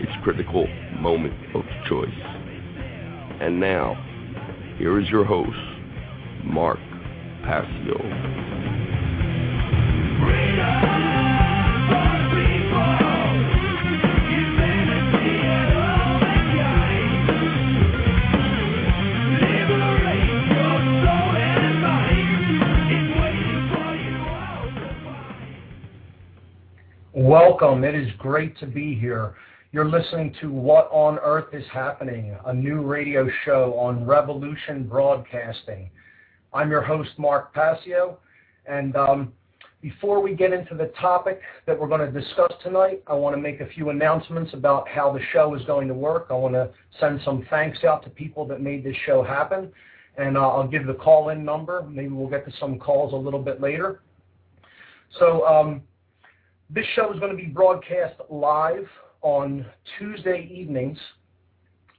its critical moment of choice. And now, here is your host, Mark Passio. Welcome. It is great to be here. You're listening to What on Earth is Happening, a new radio show on Revolution Broadcasting. I'm your host, Mark Passio, and um, before we get into the topic that we're going to discuss tonight, I want to make a few announcements about how the show is going to work. I want to send some thanks out to people that made this show happen, and uh, I'll give the call-in number. Maybe we'll get to some calls a little bit later. So um, this show is going to be broadcast live on Tuesday evenings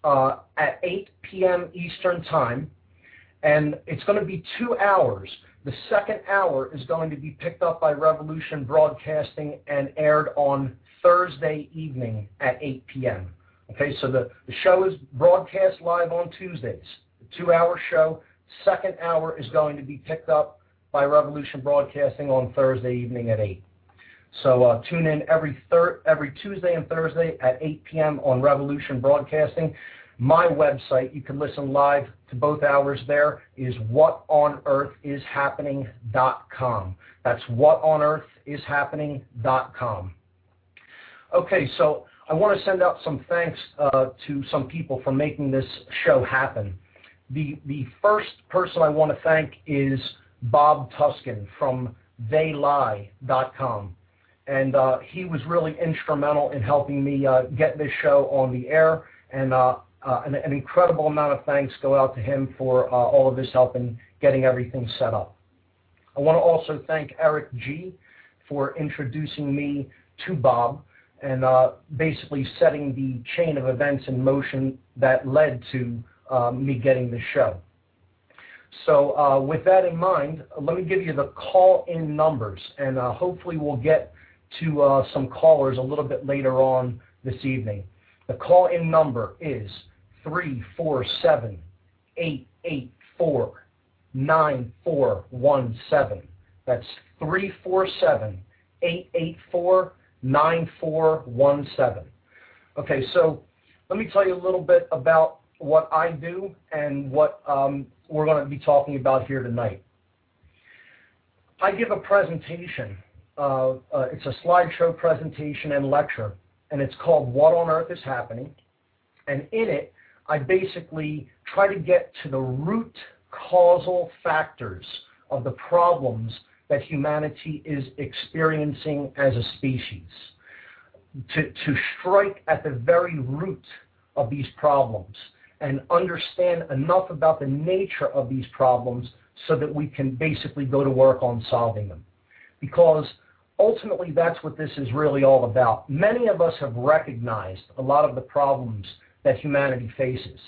uh, at 8 p.m. Eastern Time, and it's going to be two hours. The second hour is going to be picked up by Revolution Broadcasting and aired on Thursday evening at 8 p.m. Okay, so the, the show is broadcast live on Tuesdays. The two-hour show, second hour is going to be picked up by Revolution Broadcasting on Thursday evening at 8. So uh, tune in every thir- every Tuesday and Thursday at 8 p.m. on Revolution Broadcasting. My website, you can listen live to both hours there, is whatonearthishappening.com. That's whatonearthishappening.com. Okay, so I want to send out some thanks uh, to some people for making this show happen. The, the first person I want to thank is Bob Tuskin from theylie.com and uh, he was really instrumental in helping me uh, get this show on the air. And uh, uh an, an, incredible amount of thanks go out to him for uh, all of his help in getting everything set up. I want to also thank Eric G. for introducing me to Bob and uh, basically setting the chain of events in motion that led to me getting the show. So with that in mind, let me give you the call-in numbers, and hopefully we'll get to uh, some callers a little bit later on this evening. The call-in number is 347 884 9417. That's 347 884 9417. Okay, so let me tell you a little bit about what I do and what um, we're going to be talking about here tonight. I give a presentation uh, it's a slideshow presentation and lecture, and it's called What on Earth is Happening? And in it, I basically try to get to the root causal factors of the problems that humanity is experiencing as a species. To, to strike at the very root of these problems and understand enough about the nature of these problems so that we can basically go to work on solving them. Because ultimately that's what this is really all about. Many of us have recognized a lot of the problems that humanity faces,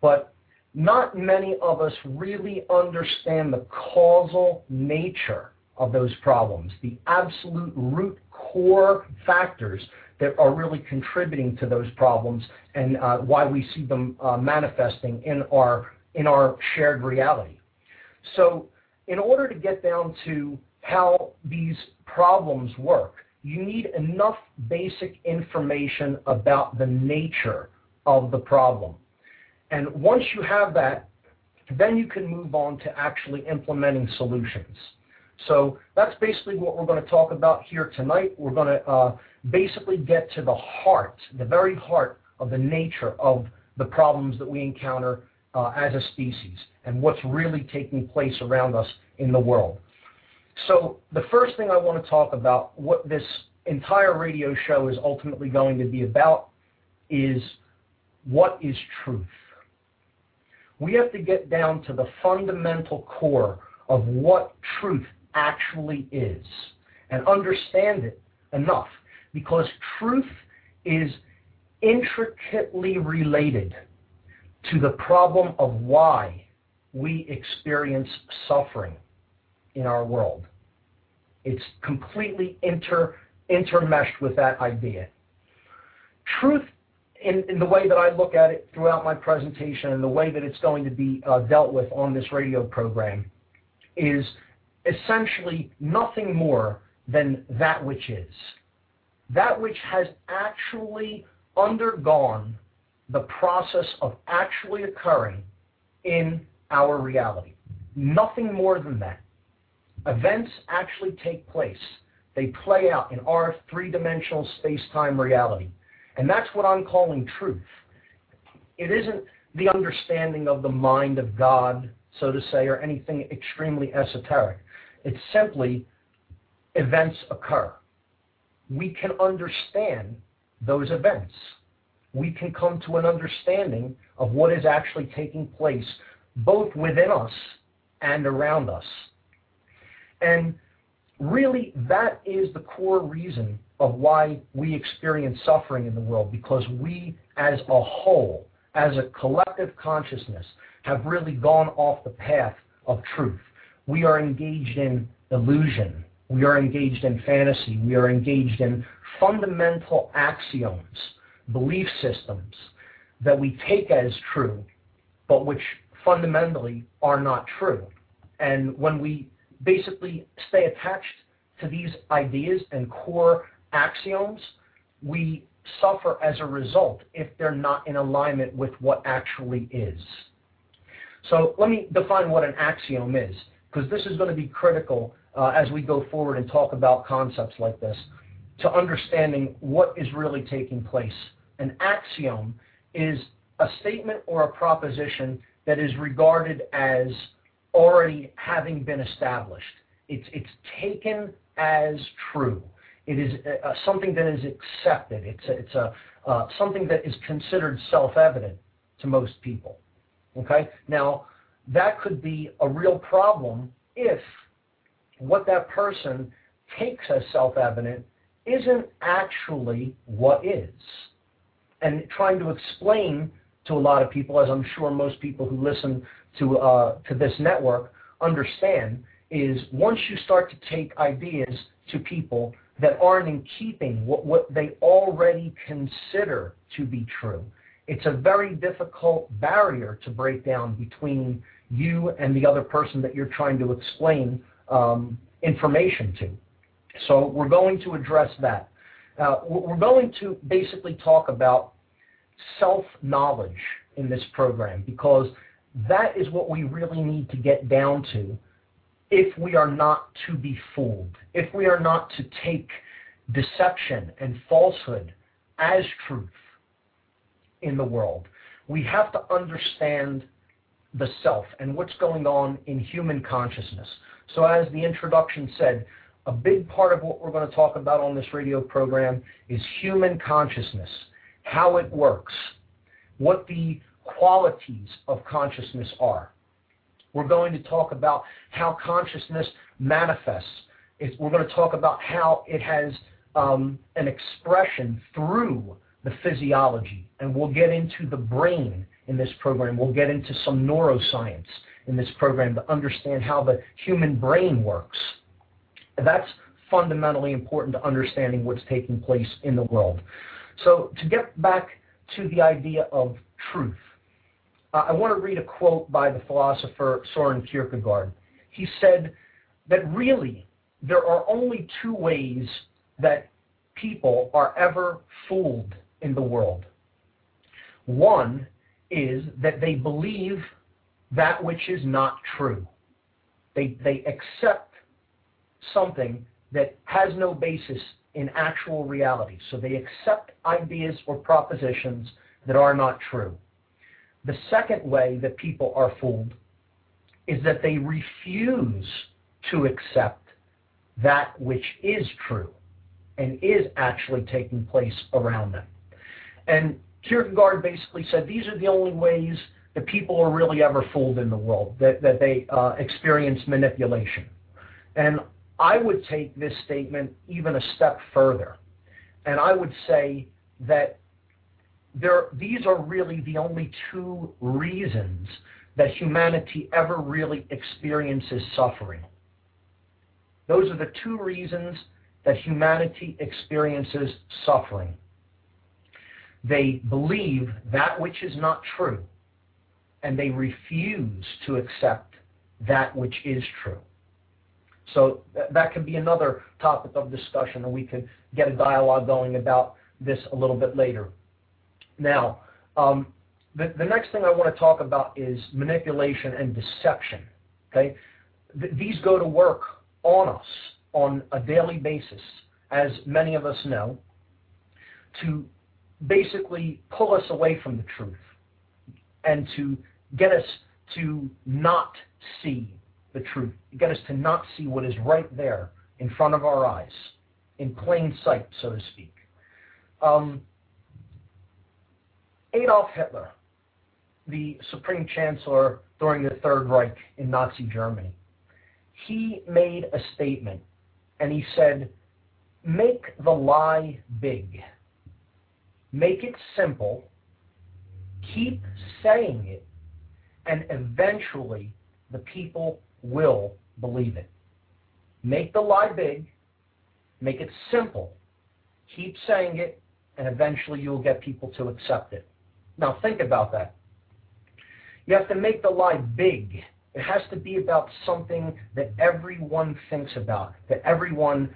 but not many of us really understand the causal nature of those problems, the absolute root core factors that are really contributing to those problems and uh, why we see them uh, manifesting in our in our shared reality. So in order to get down to how these problems work, you need enough basic information about the nature of the problem. And once you have that, then you can move on to actually implementing solutions. So that's basically what we're going to talk about here tonight. We're going to uh, basically get to the heart, the very heart of the nature of the problems that we encounter uh, as a species and what's really taking place around us in the world. So the first thing I want to talk about, what this entire radio show is ultimately going to be about, is what is truth? We have to get down to the fundamental core of what truth actually is and understand it enough because truth is intricately related to the problem of why we experience suffering in our world. It's completely inter, intermeshed with that idea. Truth, in, in, the way that I look at it throughout my presentation and the way that it's going to be uh, dealt with on this radio program, is essentially nothing more than that which is. That which has actually undergone the process of actually occurring in our reality. Nothing more than that. Events actually take place. They play out in our three-dimensional space-time reality. And that's what I'm calling truth. It isn't the understanding of the mind of God, so to say, or anything extremely esoteric. It's simply events occur. We can understand those events. We can come to an understanding of what is actually taking place both within us and around us. And really, that is the core reason of why we experience suffering in the world, because we as a whole, as a collective consciousness, have really gone off the path of truth. We are engaged in illusion. We are engaged in fantasy. We are engaged in fundamental axioms, belief systems that we take as true, but which fundamentally are not true. And when we basically stay attached to these ideas and core axioms, we suffer as a result if they're not in alignment with what actually is. So let me define what an axiom is, because this is going to be critical uh, as we go forward and talk about concepts like this to understanding what is really taking place. An axiom is a statement or a proposition that is regarded as already having been established. It's, it's taken as true. It is uh, uh, something that is accepted. It's, a, it's a, uh, something that is considered self-evident to most people. Okay? Now, that could be a real problem if what that person takes as self-evident isn't actually what is. And trying to explain to a lot of people, as I'm sure most people who listen to, uh, to this network understand, is once you start to take ideas to people that aren't in keeping what, what they already consider to be true, it's a very difficult barrier to break down between you and the other person that you're trying to explain um, information to. So we're going to address that. Uh, we're going to basically talk about self-knowledge in this program because that is what we really need to get down to if we are not to be fooled, if we are not to take deception and falsehood as truth in the world. We have to understand the self and what's going on in human consciousness. So as the introduction said, a big part of what we're going to talk about on this radio program is human consciousness, how it works, what the qualities of consciousness are. We're going to talk about how consciousness manifests. It's, we're going to talk about how it has um, an expression through the physiology. And we'll get into the brain in this program. We'll get into some neuroscience in this program to understand how the human brain works. That's fundamentally important to understanding what's taking place in the world. So to get back to the idea of truth, uh, I want to read a quote by the philosopher Soren Kierkegaard. He said that really there are only two ways that people are ever fooled in the world. One is that they believe that which is not true. They, they accept something that has no basis in actual reality. So they accept ideas or propositions that are not true. The second way that people are fooled is that they refuse to accept that which is true and is actually taking place around them. And Kierkegaard basically said these are the only ways that people are really ever fooled in the world, that, that they uh, experience manipulation. And I would take this statement even a step further. And I would say that there, these are really the only two reasons that humanity ever really experiences suffering. Those are the two reasons that humanity experiences suffering. They believe that which is not true, and they refuse to accept that which is true. So that could be another topic of discussion, and we could get a dialogue going about this a little bit later. Now, um, the, the next thing I want to talk about is manipulation and deception. Okay, Th- these go to work on us on a daily basis, as many of us know, to basically pull us away from the truth and to get us to not see the truth, get us to not see what is right there in front of our eyes, in plain sight, so to speak. Um, Adolf Hitler, the Supreme Chancellor during the Third Reich in Nazi Germany, he made a statement and he said, Make the lie big, make it simple, keep saying it, and eventually the people will believe it. Make the lie big, make it simple, keep saying it, and eventually you'll get people to accept it. Now think about that. You have to make the lie big. It has to be about something that everyone thinks about, that everyone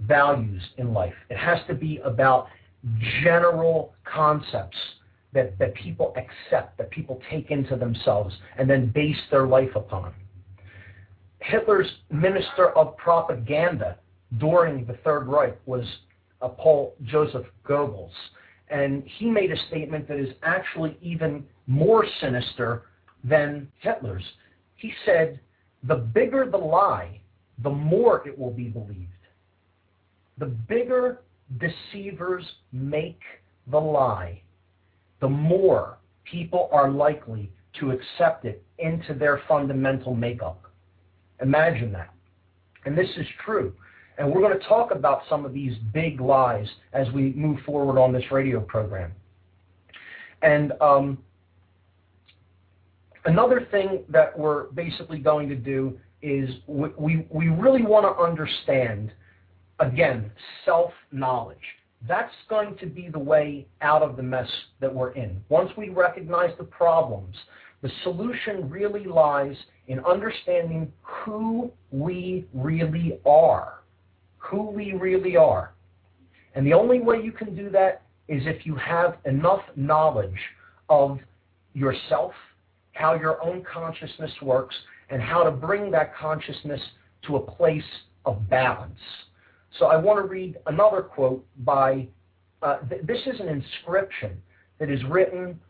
values in life. It has to be about general concepts that, that people accept, that people take into themselves, and then base their life upon. Hitler's minister of propaganda during the Third Reich was uh, Paul Joseph Goebbels. And he made a statement that is actually even more sinister than Hitler's. He said, the bigger the lie, the more it will be believed. The bigger deceivers make the lie, the more people are likely to accept it into their fundamental makeup. Imagine that. And this is true. And we're going to talk about some of these big lies as we move forward on this radio program. And um, another thing that we're basically going to do is we, we, we really want to understand, again, self knowledge. That's going to be the way out of the mess that we're in. Once we recognize the problems, the solution really lies in understanding who we really are. Who we really are. And the only way you can do that is if you have enough knowledge of yourself, how your own consciousness works, and how to bring that consciousness to a place of balance. So I want to read another quote by, uh, th- this is an inscription that is written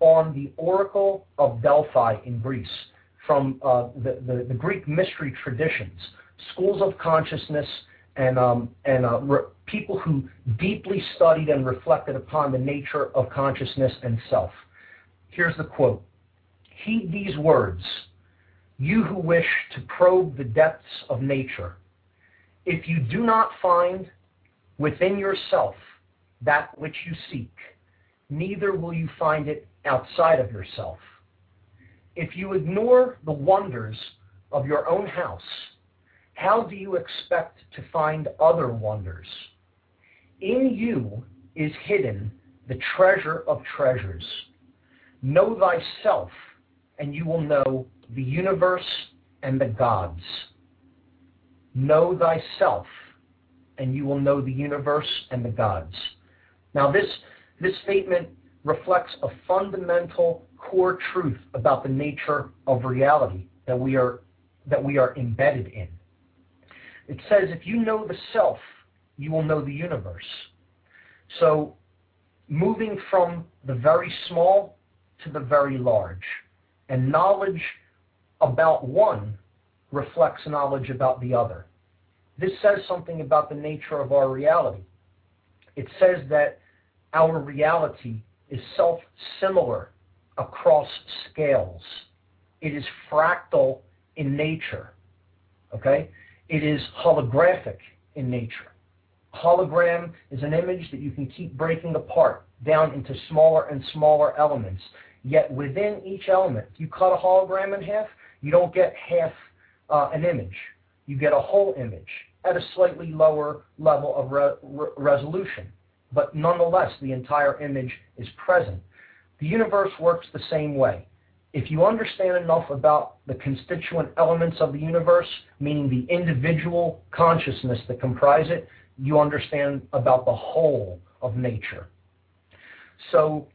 on the Oracle of Delphi in Greece from uh, the, the, the, Greek mystery traditions, schools of consciousness, and, um, and uh, re- people who deeply studied and reflected upon the nature of consciousness and self. Here's the quote Heed these words, you who wish to probe the depths of nature. If you do not find within yourself that which you seek, neither will you find it outside of yourself. If you ignore the wonders of your own house, how do you expect to find other wonders? In you is hidden the treasure of treasures. Know thyself, and you will know the universe and the gods. Know thyself, and you will know the universe and the gods. Now, this, this statement reflects a fundamental core truth about the nature of reality that we are, that we are embedded in. It says, if you know the self, you will know the universe. So, moving from the very small to the very large, and knowledge about one reflects knowledge about the other. This says something about the nature of our reality. It says that our reality is self similar across scales. It is fractal in nature. Okay? It is holographic in nature. Hologram is an image that you can keep breaking apart down into smaller and smaller elements. Yet within each element, you cut a hologram in half, you don't get half uh, an image. You get a whole image at a slightly lower level of re- re- resolution. But nonetheless, the entire image is present. The universe works the same way. If you understand enough about the constituent elements of the universe, meaning the individual consciousness that comprise it, you understand about the whole of nature. So,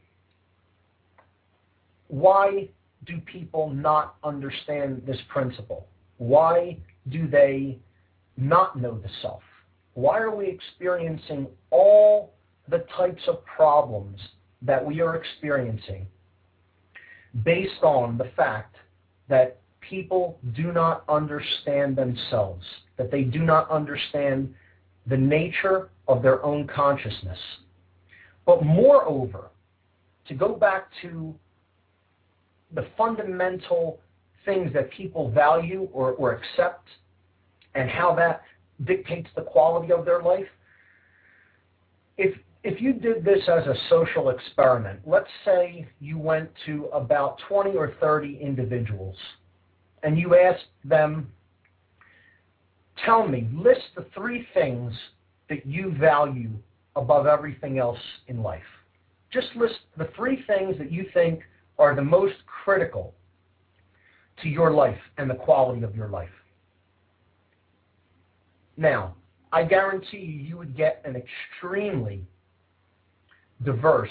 why do people not understand this principle? Why do they not know the self? Why are we experiencing all the types of problems that we are experiencing based on the fact that people do not understand themselves, that they do not understand the nature of their own consciousness. But moreover, to go back to the fundamental things that people value or, or accept and how that dictates the quality of their life. If if you did this as a social experiment, let's say you went to about 20 or 30 individuals and you asked them, tell me, list the three things that you value above everything else in life. Just list the three things that you think are the most critical to your life and the quality of your life. Now, I guarantee you, you would get an extremely diverse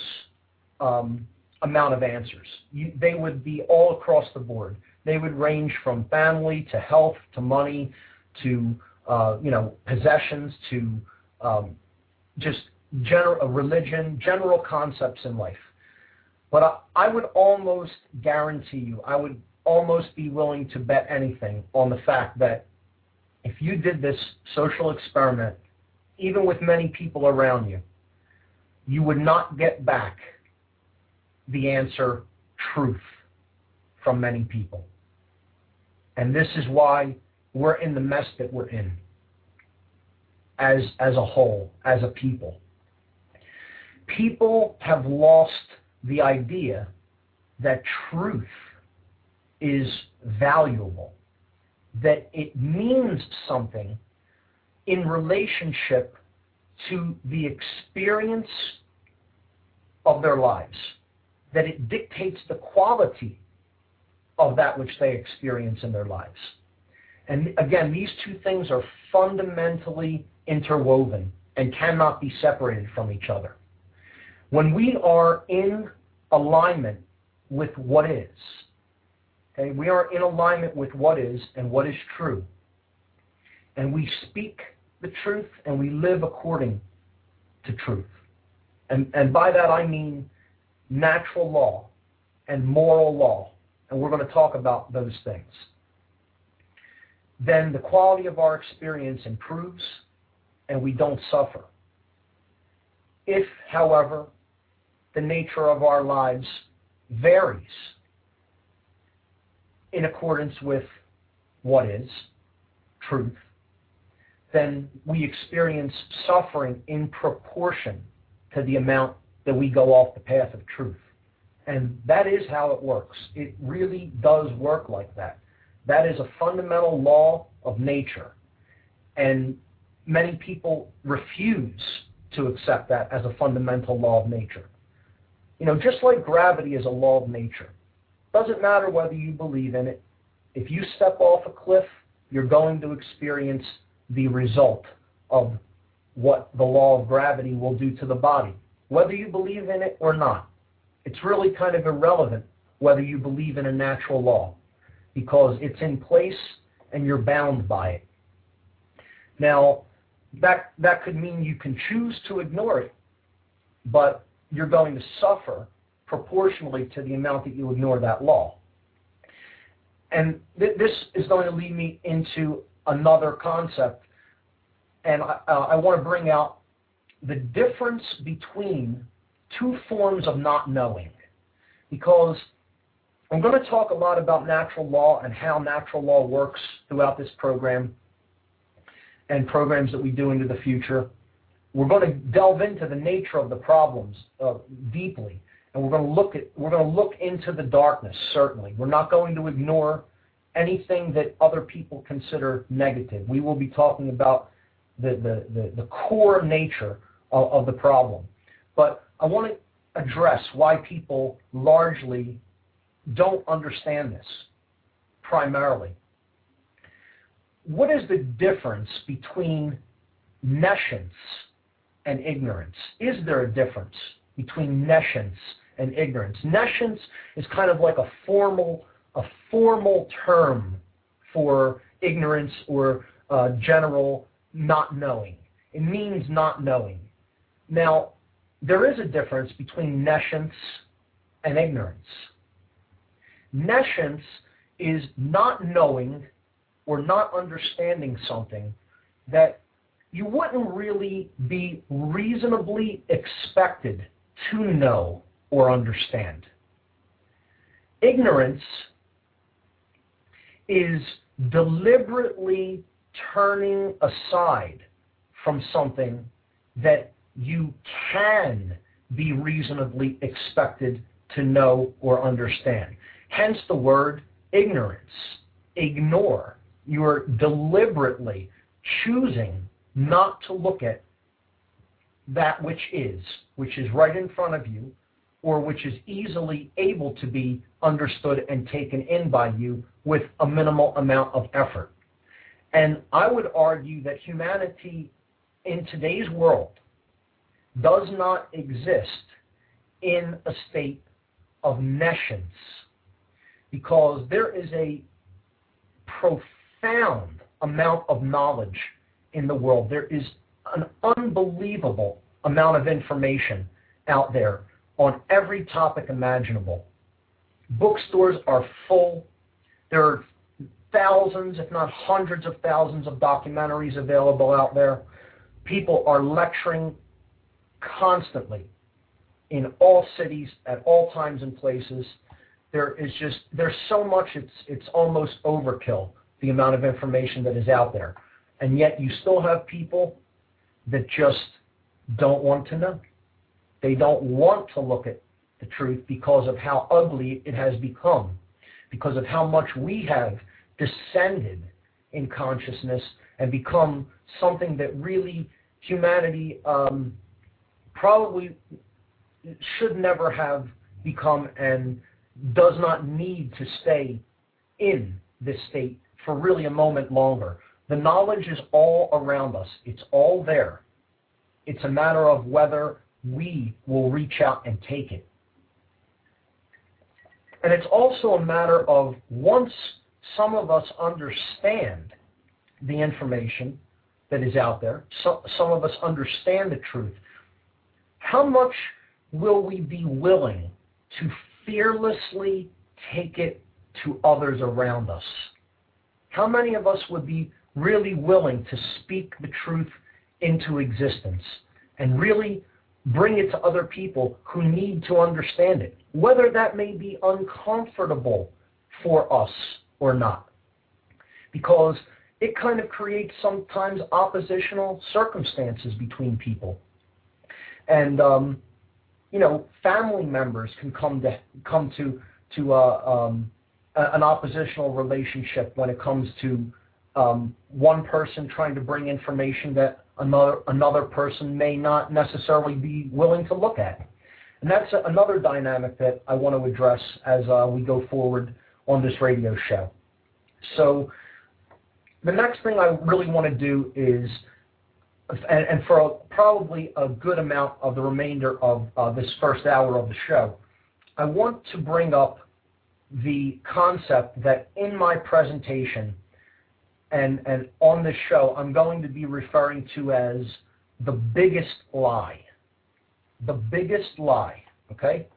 um, amount of answers. You, they would be all across the board. They would range from family to health to money to uh, you know possessions to um, just general religion, general concepts in life. But I, I would almost guarantee you, I would almost be willing to bet anything on the fact that if you did this social experiment, even with many people around you, you would not get back the answer truth from many people. And this is why we're in the mess that we're in as, as a whole, as a people. People have lost the idea that truth is valuable, that it means something in relationship to the experience of their lives, that it dictates the quality of that which they experience in their lives. And again, these two things are fundamentally interwoven and cannot be separated from each other. When we are in alignment with what is, okay, we are in alignment with what is and what is true, and we speak the truth and we live according to truth. And, and by that I mean natural law and moral law. And we're going to talk about those things. Then the quality of our experience improves and we don't suffer. If, however, the nature of our lives varies in accordance with what is truth, then we experience suffering in proportion to the amount that we go off the path of truth. And that is how it works. It really does work like that. That is a fundamental law of nature. And many people refuse to accept that as a fundamental law of nature. You know, just like gravity is a law of nature, doesn't matter whether you believe in it. If you step off a cliff, you're going to experience the result of what the law of gravity will do to the body, whether you believe in it or not. It's really kind of irrelevant whether you believe in a natural law because it's in place and you're bound by it. Now, that, that could mean you can choose to ignore it, but you're going to suffer proportionally to the amount that you ignore that law. And th- this is going to lead me into another concept, and I, uh, I want to bring out the difference between two forms of not knowing, because I'm going to talk a lot about natural law and how natural law works throughout this program and programs that we do into the future. We're going to delve into the nature of the problems uh, deeply, and we're going to look at we're going to look into the darkness. Certainly, we're not going to ignore anything that other people consider negative. We will be talking about the the the, the core nature of, of the problem. But I want to address why people largely don't understand this primarily what is the difference between nescience and ignorance? Is there a difference between nescience and ignorance? Nescience is kind of like a formal, a formal term for ignorance or uh, general not knowing. It means not knowing. Now, there is a difference between nescience and ignorance. Nescience is not knowing or not understanding something that you wouldn't really be reasonably expected to know or understand. Ignorance is deliberately turning aside from something that you can be reasonably expected to know or understand. Hence the word ignorance, ignore you are deliberately choosing not to look at that which is, which is right in front of you, or which is easily able to be understood and taken in by you with a minimal amount of effort. And I would argue that humanity in today's world does not exist in a state of nescience because there is a profound amount of knowledge in the world. There is an unbelievable amount of information out there on every topic imaginable. Bookstores are full. There are thousands, if not hundreds of thousands, of documentaries available out there. People are lecturing constantly in all cities at all times and places. There is just there's so much it's it's almost overkill the amount of information that is out there. And yet you still have people that just don't want to know. They don't want to look at the truth because of how ugly it has become, because of how much we have descended in consciousness and become something that really humanity um, probably should never have become and does not need to stay in this state for really a moment longer. The knowledge is all around us. It's all there. It's a matter of whether we will reach out and take it. And it's also a matter of once some of us understand the information that is out there, so, some of us understand the truth, how much will we be willing to fearlessly take it to others around us? How many of us would be really willing to speak the truth into existence and really bring it to other people who need to understand it, whether that may be uncomfortable for us or not? Because it kind of creates sometimes oppositional circumstances between people. And, um, you know, family members can come to come to to uh, um, an oppositional relationship when it comes to um, one person trying to bring information that another another person may not necessarily be willing to look at. And that's another dynamic that I want to address as uh, we go forward on this radio show. So the next thing I really want to do is, and, and for a, probably a good amount of the remainder of uh, this first hour of the show, I want to bring up the concept that in my presentation and, and on this show, I'm going to be referring to as the biggest lie. The biggest lie, okay?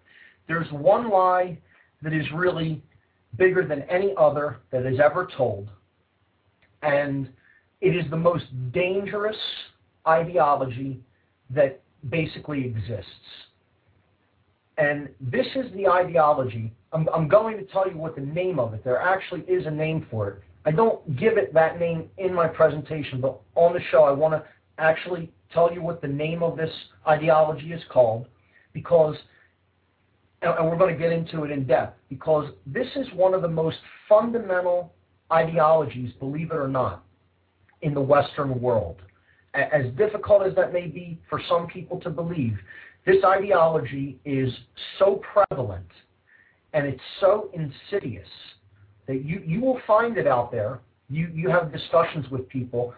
There's one lie that is really bigger than any other that is ever told, and it is the most dangerous ideology that basically exists. And this is the ideology. I'm, I'm going to tell you what the name of it. There actually is a name for it. I don't give it that name in my presentation, but on the show I want to actually tell you what the name of this ideology is called because and we're going to get into it in depth because this is one of the most fundamental ideologies, believe it or not, in the Western world. As difficult as that may be for some people to believe, this ideology is so prevalent and it's so insidious that you, you will find it out there. You, you have discussions with people,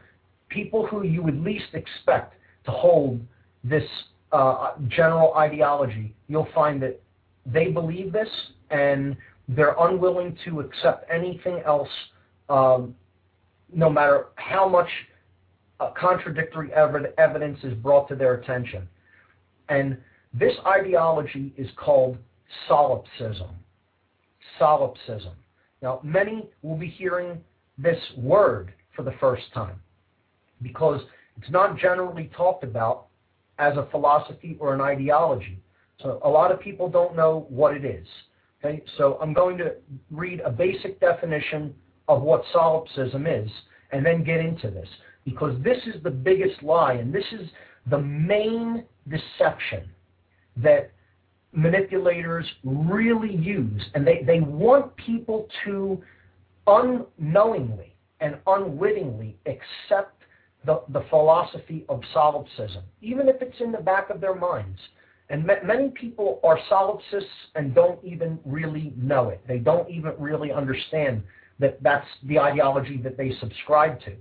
people who you would least expect to hold this uh, general ideology. You'll find that they believe this and they're unwilling to accept anything else, um, no matter how much uh, contradictory ev- evidence is brought to their attention. And this ideology is called solipsism. Solipsism. Now, many will be hearing this word for the first time because it's not generally talked about as a philosophy or an ideology. So a lot of people don't know what it is. Okay, so I'm going to read a basic definition of what solipsism is and then get into this because this is the biggest lie and this is the main deception that manipulators really use. And they, they want people to unknowingly and unwittingly accept the, the philosophy of solipsism, even if it's in the back of their minds. And many people are solipsists and don't even really know it. They don't even really understand that that's the ideology that they subscribe to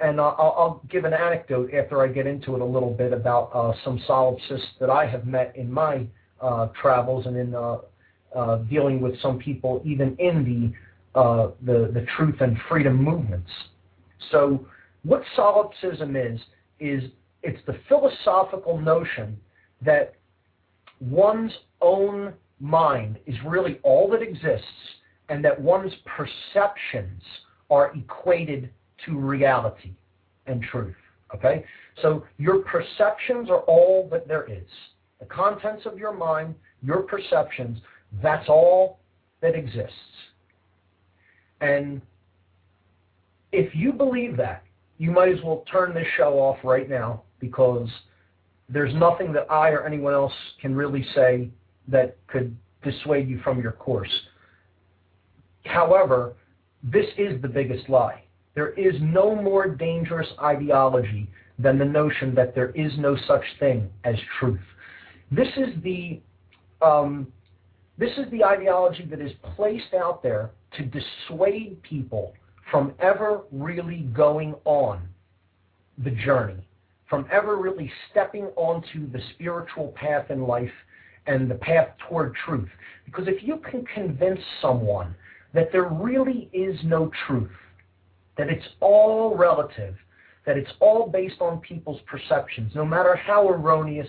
and I'll, I'll, give an anecdote after I get into it a little bit about uh, some solipsists that I have met in my uh, travels and in uh, uh dealing with some people even in the, uh, the, the truth and freedom movements. So what solipsism is is it's the philosophical notion that one's own mind is really all that exists and that one's perceptions are equated to reality and truth. Okay? So your perceptions are all that there is. The contents of your mind, your perceptions, that's all that exists. And if you believe that, you might as well turn this show off right now because there's nothing that I or anyone else can really say that could dissuade you from your course. However, this is the biggest lie. There is no more dangerous ideology than the notion that there is no such thing as truth. This is the um, this is the ideology that is placed out there to dissuade people from ever really going on the journey, from ever really stepping onto the spiritual path in life and the path toward truth. Because if you can convince someone that there really is no truth, that it's all relative, that it's all based on people's perceptions, no matter how erroneous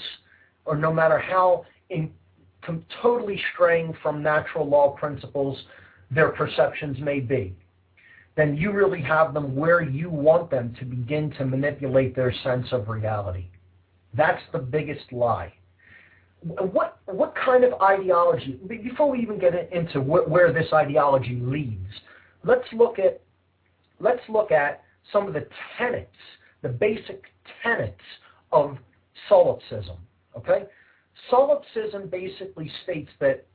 or no matter how in, totally straying from natural law principles their perceptions may be, then you really have them where you want them to begin to manipulate their sense of reality. That's the biggest lie. What, what kind of ideology, before we even get into where this ideology leads, let's look at let's look at some of the tenets, the basic tenets of solipsism. Okay? Solipsism basically states that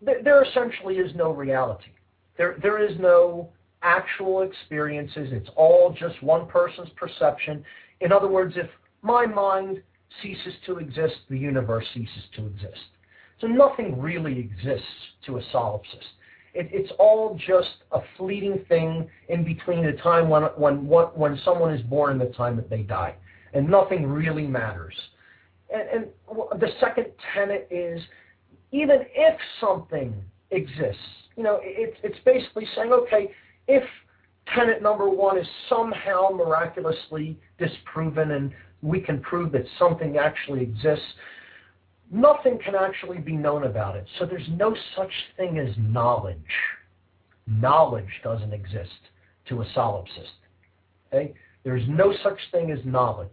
there essentially is no reality. There, there is no actual experiences. It's all just one person's perception. In other words, if my mind ceases to exist, the universe ceases to exist. So nothing really exists to a solipsist. It, it's all just a fleeting thing in between the time when, when, when someone is born and the time that they die. And nothing really matters. And, and the second tenet is even if something exists, you know, it, it's basically saying, okay, if tenet number one is somehow miraculously disproven and we can prove that something actually exists, nothing can actually be known about it. So there's no such thing as knowledge. Knowledge doesn't exist to a solipsist. Okay? There's no such thing as knowledge.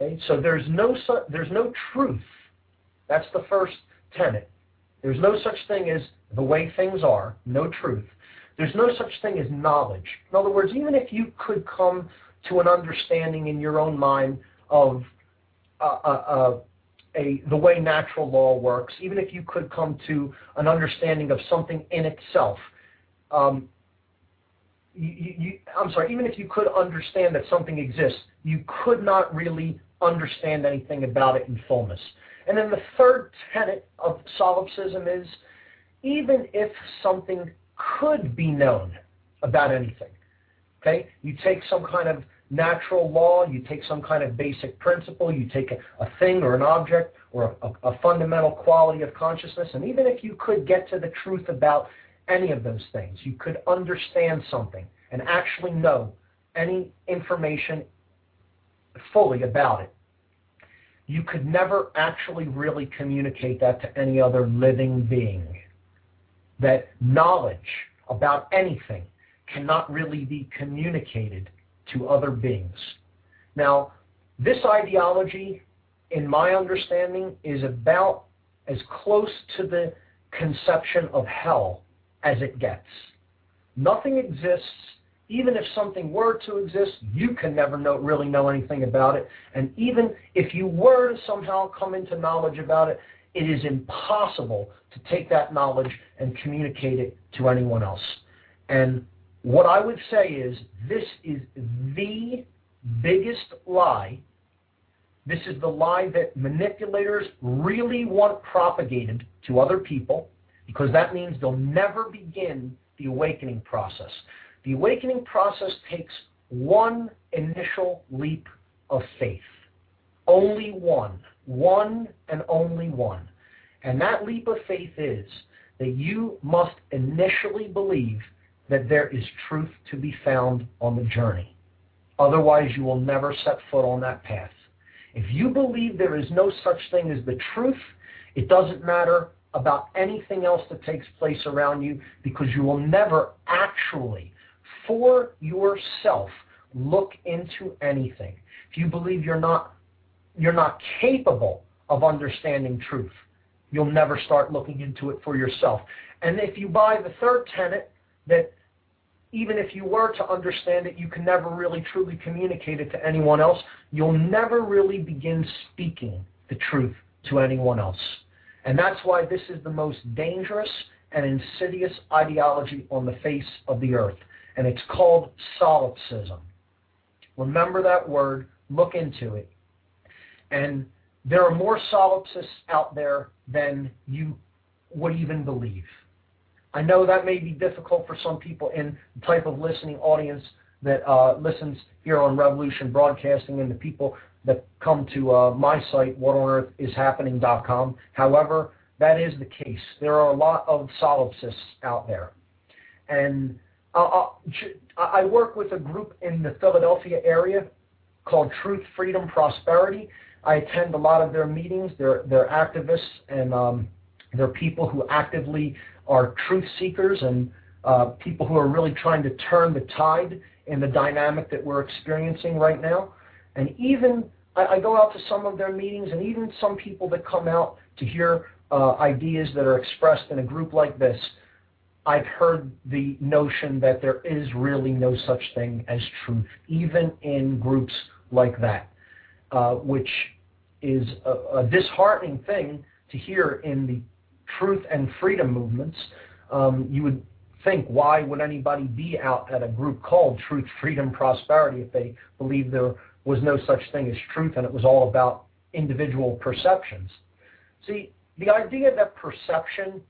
Okay? So there's no su- there's no truth. That's the first tenet. There's no such thing as the way things are, no truth. There's no such thing as knowledge. In other words, even if you could come to an understanding in your own mind of uh, uh, uh, a, the way natural law works, even if you could come to an understanding of something in itself, um, you, you, I'm sorry, even if you could understand that something exists, you could not really understand anything about it in fullness. And then the third tenet of solipsism is even if something could be known about anything, okay, you take some kind of natural law, you take some kind of basic principle, you take a, a thing or an object or a, a, fundamental quality of consciousness, and even if you could get to the truth about any of those things, you could understand something and actually know any information fully about it. You could never actually really communicate that to any other living being. That knowledge about anything cannot really be communicated to other beings. Now, this ideology, in my understanding, is about as close to the conception of hell as it gets. Nothing exists. Even if something were to exist, you can never know, really know anything about it. And even if you were to somehow come into knowledge about it, it is impossible to take that knowledge and communicate it to anyone else. And what I would say is this is the biggest lie. This is the lie that manipulators really want propagated to other people because that means they'll never begin the awakening process. The awakening process takes one initial leap of faith. Only one. One and only one. And that leap of faith is that you must initially believe that there is truth to be found on the journey. Otherwise, you will never set foot on that path. If you believe there is no such thing as the truth, it doesn't matter about anything else that takes place around you because you will never actually, for yourself, look into anything. If you believe you're not, you're not capable of understanding truth, you'll never start looking into it for yourself. And if you buy the third tenet that even if you were to understand it, you can never really truly communicate it to anyone else. You'll never really begin speaking the truth to anyone else. And that's why this is the most dangerous and insidious ideology on the face of the earth. And it's called solipsism. Remember that word, look into it. And there are more solipsists out there than you would even believe. I know that may be difficult for some people in the type of listening audience that uh, listens here on Revolution Broadcasting and the people that come to uh, my site, whatonearthishappening.com. However, that is the case. There are a lot of solipsists out there. And uh, I work with a group in the Philadelphia area called Truth, Freedom, Prosperity. I attend a lot of their meetings. They're, they're activists and um, they're people who actively are truth seekers and uh, people who are really trying to turn the tide in the dynamic that we're experiencing right now. And even I, I go out to some of their meetings, and even some people that come out to hear uh, ideas that are expressed in a group like this, I've heard the notion that there is really no such thing as truth, even in groups like that, uh, which is a, a disheartening thing to hear in the truth and freedom movements, um, you would think, why would anybody be out at a group called Truth, Freedom, Prosperity if they believed there was no such thing as truth and it was all about individual perceptions? See, the idea that perception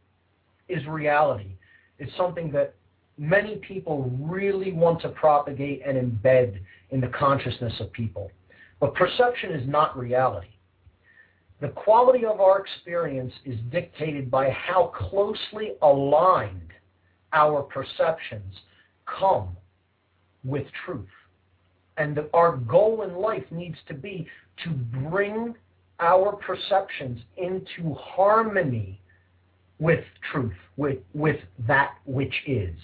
is reality is something that many people really want to propagate and embed in the consciousness of people. But perception is not reality. The quality of our experience is dictated by how closely aligned our perceptions come with truth. And our goal in life needs to be to bring our perceptions into harmony with truth, with, with that which is.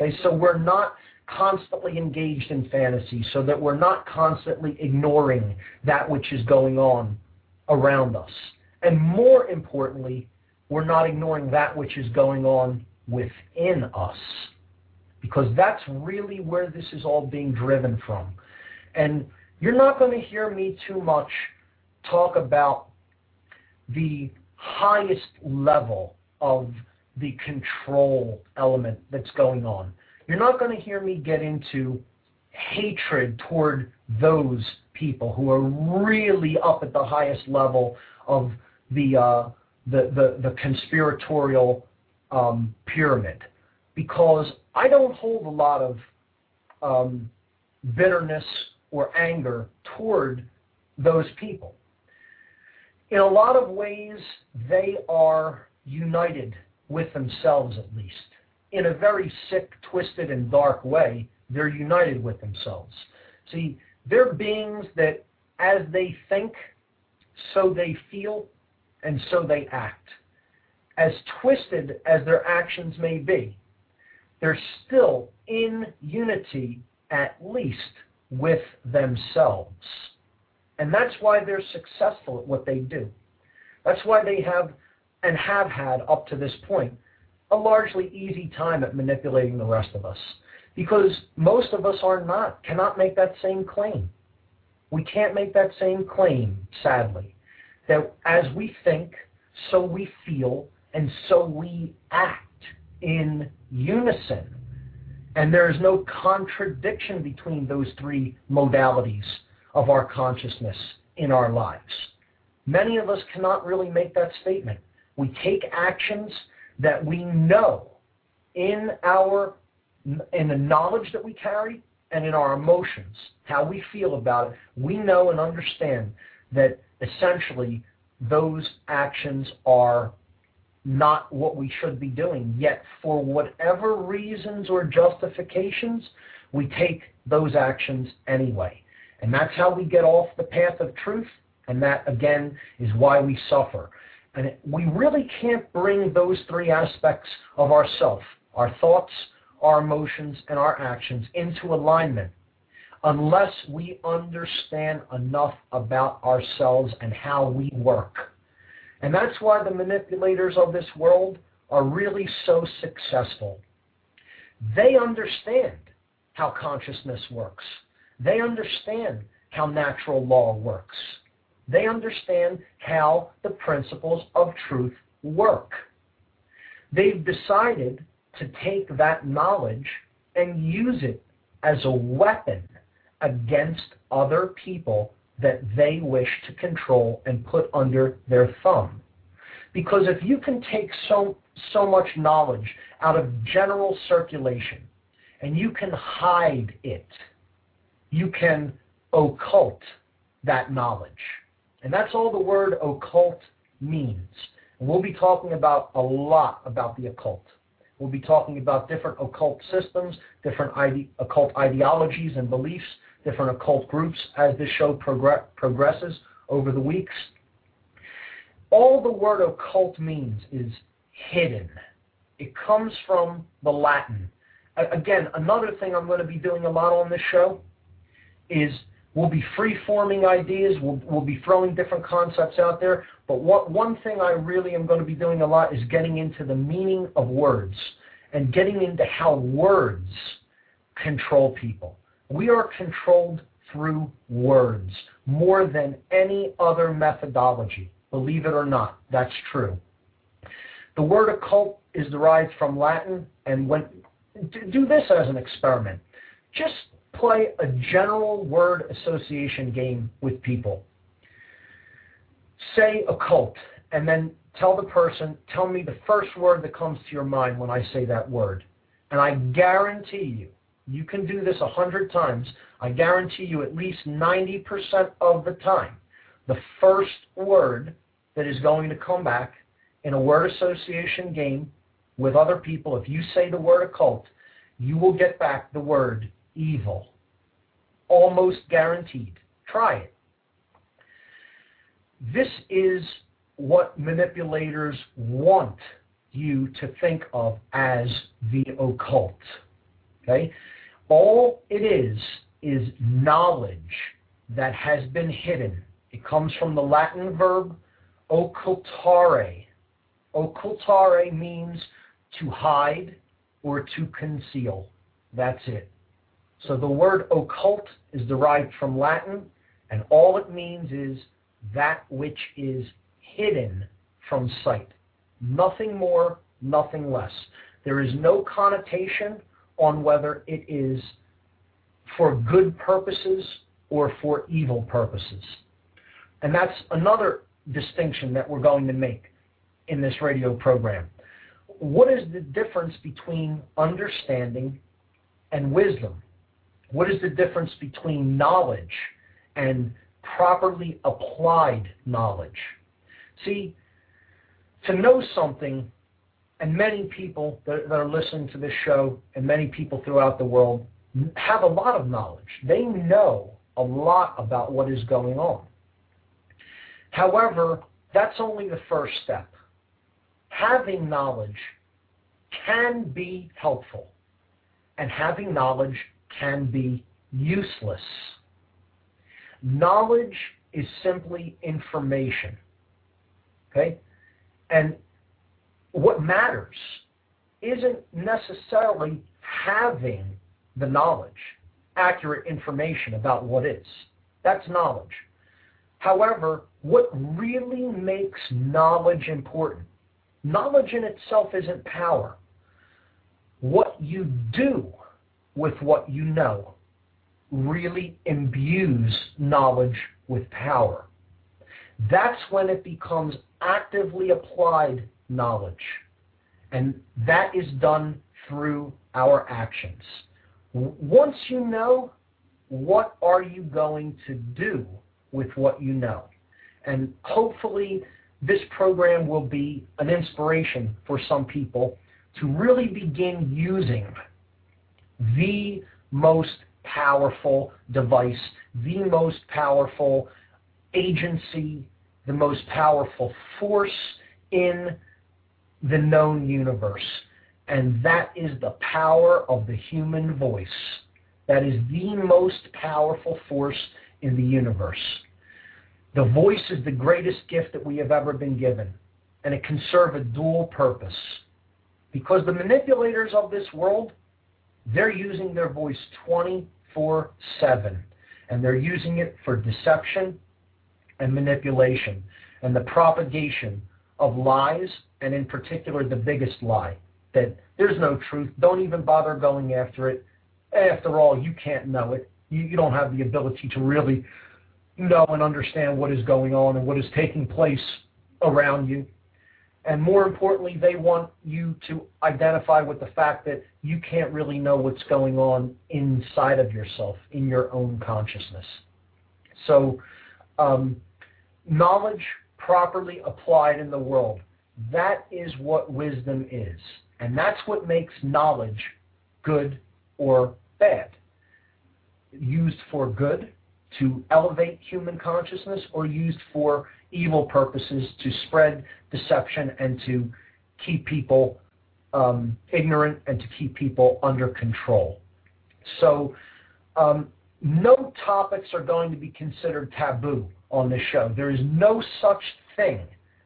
Okay, so we're not constantly engaged in fantasy, so that we're not constantly ignoring that which is going on around us. And more importantly, we're not ignoring that which is going on within us. Because that's really where this is all being driven from. And you're not going to hear me too much talk about the highest level of the control element that's going on. You're not going to hear me get into hatred toward those people who are really up at the highest level of the uh, the, the, the conspiratorial um, pyramid, because I don't hold a lot of um, bitterness or anger toward those people in a lot of ways, they are united with themselves at least. In a very sick, twisted, and dark way, they're united with themselves. See, they're beings that as they think, so they feel, and so they act. As twisted as their actions may be, they're still in unity, at least with themselves. And that's why they're successful at what they do. That's why they have and have had up to this point a largely easy time at manipulating the rest of us. Because most of us are not, cannot make that same claim. We can't make that same claim, sadly, that as we think, so we feel, and so we act in unison. And there is no contradiction between those three modalities of our consciousness in our lives. Many of us cannot really make that statement. We take actions that we know in our in the knowledge that we carry and in our emotions, how we feel about it, we know and understand that essentially those actions are not what we should be doing. Yet, for whatever reasons or justifications, we take those actions anyway. And that's how we get off the path of truth. And that, again, is why we suffer. And we really can't bring those three aspects of ourself, our thoughts, our emotions, and our actions into alignment unless we understand enough about ourselves and how we work. And that's why the manipulators of this world are really so successful. They understand how consciousness works. They understand how natural law works. They understand how the principles of truth work. They've decided to take that knowledge and use it as a weapon against other people that they wish to control and put under their thumb. Because if you can take so, so much knowledge out of general circulation and you can hide it, you can occult that knowledge. And that's all the word occult means. And we'll be talking about a lot about the occult. We'll be talking about different occult systems, different ide- occult ideologies and beliefs, different occult groups as this show progress- progresses over the weeks. All the word occult means is hidden. It comes from the Latin. Again, another thing I'm going to be doing a lot on this show is we'll be free-forming ideas, we'll, we'll be throwing different concepts out there, but what, one thing I really am going to be doing a lot is getting into the meaning of words and getting into how words control people. We are controlled through words more than any other methodology. Believe it or not, that's true. The word occult is derived from Latin, and when do this as an experiment. Just play a general word association game with people. Say occult, and then tell the person, tell me the first word that comes to your mind when I say that word. And I guarantee you, you can do this a hundred times. I guarantee you at least 90% of the time, the first word that is going to come back in a word association game with other people, if you say the word occult, you will get back the word evil. Almost guaranteed. Try it. This is what manipulators want you to think of as the occult. Okay? All it is is knowledge that has been hidden. It comes from the Latin verb occultare. Occultare means to hide or to conceal. That's it. So the word occult is derived from Latin, and all it means is that which is hidden from sight. Nothing more, nothing less. There is no connotation on whether it is for good purposes or for evil purposes. And that's another distinction that we're going to make in this radio program. What is the difference between understanding and wisdom? What is the difference between knowledge and properly applied knowledge? See, to know something, and many people that, are listening to this show, and many people throughout the world, have a lot of knowledge. They know a lot about what is going on. However, that's only the first step. Having knowledge can be helpful, and having knowledge can be useless. Knowledge is simply information. Okay? And what matters isn't necessarily having the knowledge, accurate information about what is. That's knowledge. However, what really makes knowledge important, knowledge in itself isn't power. What you do with what you know really imbues knowledge with power. That's when it becomes actively applied knowledge. And that is done through our actions. Once you know, what are you going to do with what you know? And hopefully, this program will be an inspiration for some people to really begin using the most powerful device, the most powerful agency, the most powerful force in the known universe. And that is the power of the human voice. That is the most powerful force in the universe. The voice is the greatest gift that we have ever been given, and it can serve a dual purpose. Because the manipulators of this world, they're using their voice 24 7, and they're using it for deception and manipulation and the propagation of lies, and in particular, the biggest lie that there's no truth. Don't even bother going after it. After all, you can't know it. You, you don't have the ability to really know and understand what is going on and what is taking place around you. And more importantly, they want you to identify with the fact that you can't really know what's going on inside of yourself, in your own consciousness. So, um, knowledge properly applied in the world, that is what wisdom is. And that's what makes knowledge good or bad. Used for good, to elevate human consciousness, or used for evil purposes to spread deception and to keep people um, ignorant and to keep people under control. So, um, no topics are going to be considered taboo on this show. There is no such thing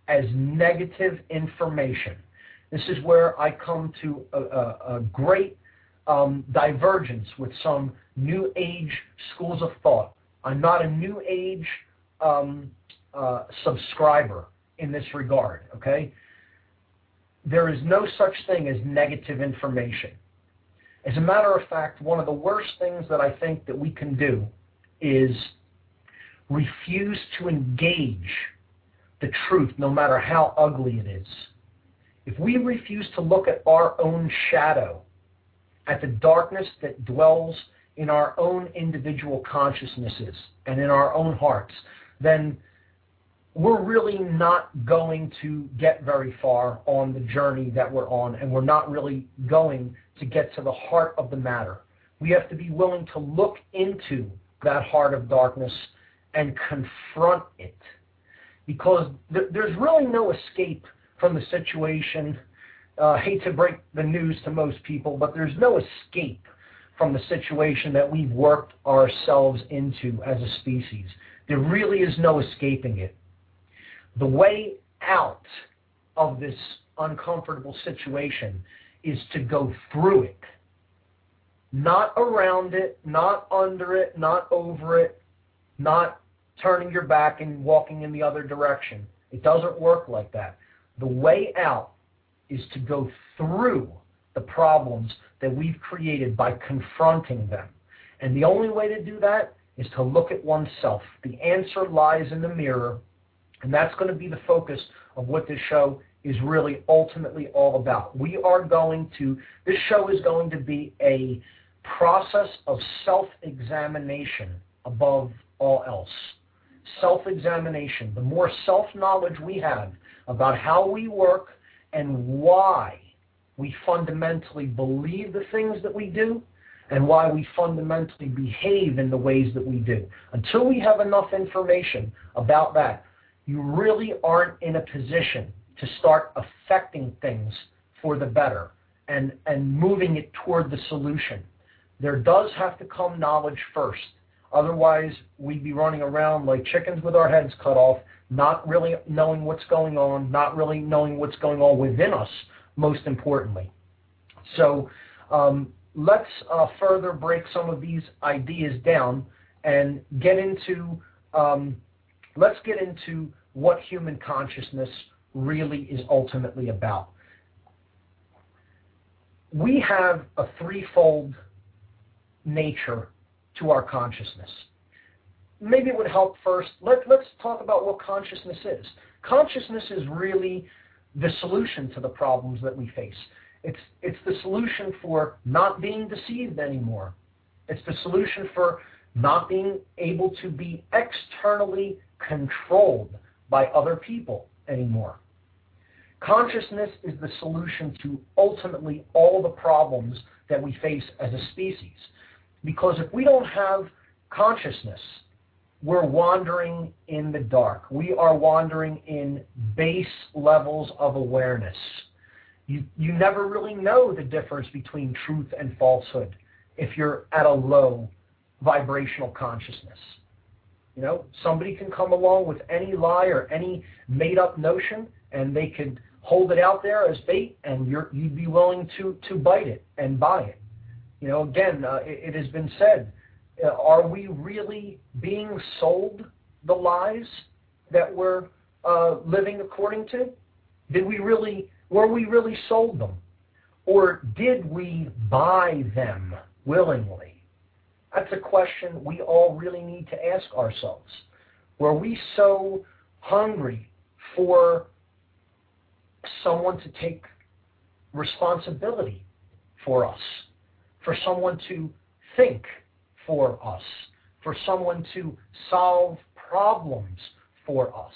as negative information. This is where I come to a, a, a great um, divergence with some New Age schools of thought. I'm not a New Age um, uh, subscriber in this regard, okay? There is no such thing as negative information. As a matter of fact, one of the worst things that I think that we can do is refuse to engage the truth, no matter how ugly it is. If we refuse to look at our own shadow, at the darkness that dwells in our own individual consciousnesses and in our own hearts, then we're really not going to get very far on the journey that we're on, and we're not really going to get to the heart of the matter. We have to be willing to look into that heart of darkness and confront it. Because th- there's really no escape from the situation. Uh, hate to break the news to most people, but there's no escape from the situation that we've worked ourselves into as a species. There really is no escaping it. The way out of this uncomfortable situation is to go through it. Not around it, not under it, not over it, not turning your back and walking in the other direction. It doesn't work like that. The way out is to go through the problems that we've created by confronting them. And the only way to do that is to look at oneself. The answer lies in the mirror, and that's going to be the focus of what this show is really ultimately all about. We are going to, this show is going to be a process of self examination above all else. Self examination. The more self knowledge we have about how we work and why we fundamentally believe the things that we do and why we fundamentally behave in the ways that we do. Until we have enough information about that, you really aren't in a position to start affecting things for the better and, and moving it toward the solution. There does have to come knowledge first. Otherwise, we'd be running around like chickens with our heads cut off, not really knowing what's going on, not really knowing what's going on within us, most importantly. So um, let's uh, further break some of these ideas down and get into, um, let's get into what human consciousness really is ultimately about. We have a threefold nature to our consciousness. Maybe it would help first, let, let's talk about what consciousness is. Consciousness is really the solution to the problems that we face. It's, it's the solution for not being deceived anymore. It's the solution for not being able to be externally controlled by other people anymore. Consciousness is the solution to ultimately all the problems that we face as a species. Because if we don't have consciousness, we're wandering in the dark. We are wandering in base levels of awareness. You, you never really know the difference between truth and falsehood if you're at a low vibrational consciousness. You know, somebody can come along with any lie or any made up notion and they could hold it out there as bait and you're, you'd be willing to, to bite it and buy it. You know, again, uh, it, it has been said are we really being sold the lies that we're uh, living according to? Did we really, were we really sold them? Or did we buy them willingly? That's a question we all really need to ask ourselves. Were we so hungry for someone to take responsibility for us, for someone to think for us, for someone to solve problems for us.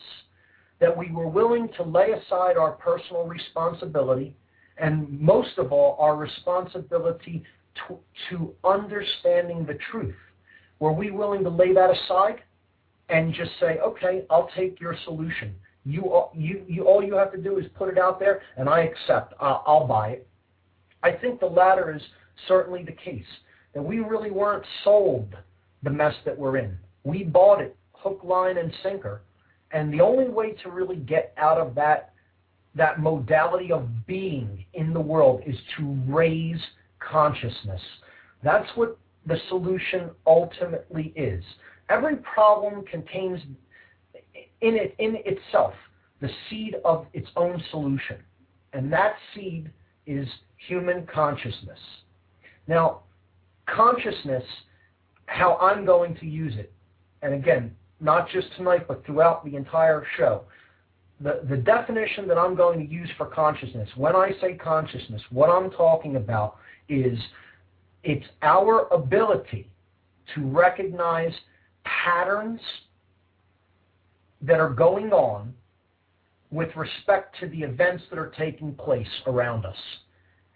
That we were willing to lay aside our personal responsibility and most of all, our responsibility to, to understanding the truth. Were we willing to lay that aside and just say, okay, I'll take your solution. You, you, you, all you have to do is put it out there, and I accept. I'll, I'll buy it. I think the latter is certainly the case that we really weren't sold the mess that we're in. We bought it hook, line, and sinker. And the only way to really get out of that that modality of being in the world is to raise consciousness. That's what the solution ultimately is. Every problem contains in it in itself the seed of its own solution. And that seed is human consciousness. Now, consciousness, how I'm going to use it, and again, not just tonight, but throughout the entire show, the, the definition that I'm going to use for consciousness, when I say consciousness, what I'm talking about is it's our ability to recognize patterns that are going on with respect to the events that are taking place around us.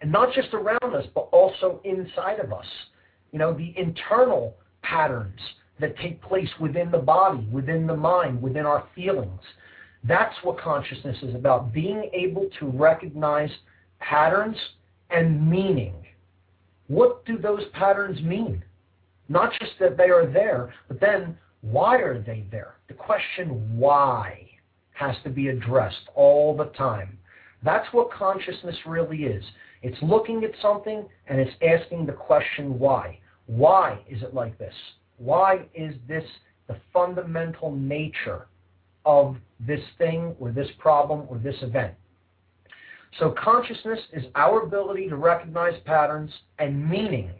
And not just around us, but also inside of us. You know, the internal patterns that take place within the body, within the mind, within our feelings. That's what consciousness is about, being able to recognize patterns and meaning. What do those patterns mean? Not just that they are there, but then why are they there? The question why has to be addressed all the time. That's what consciousness really is. It's looking at something and it's asking the question why. Why is it like this? Why is this the fundamental nature of this thing or this problem or this event? So consciousness is our ability to recognize patterns and meaning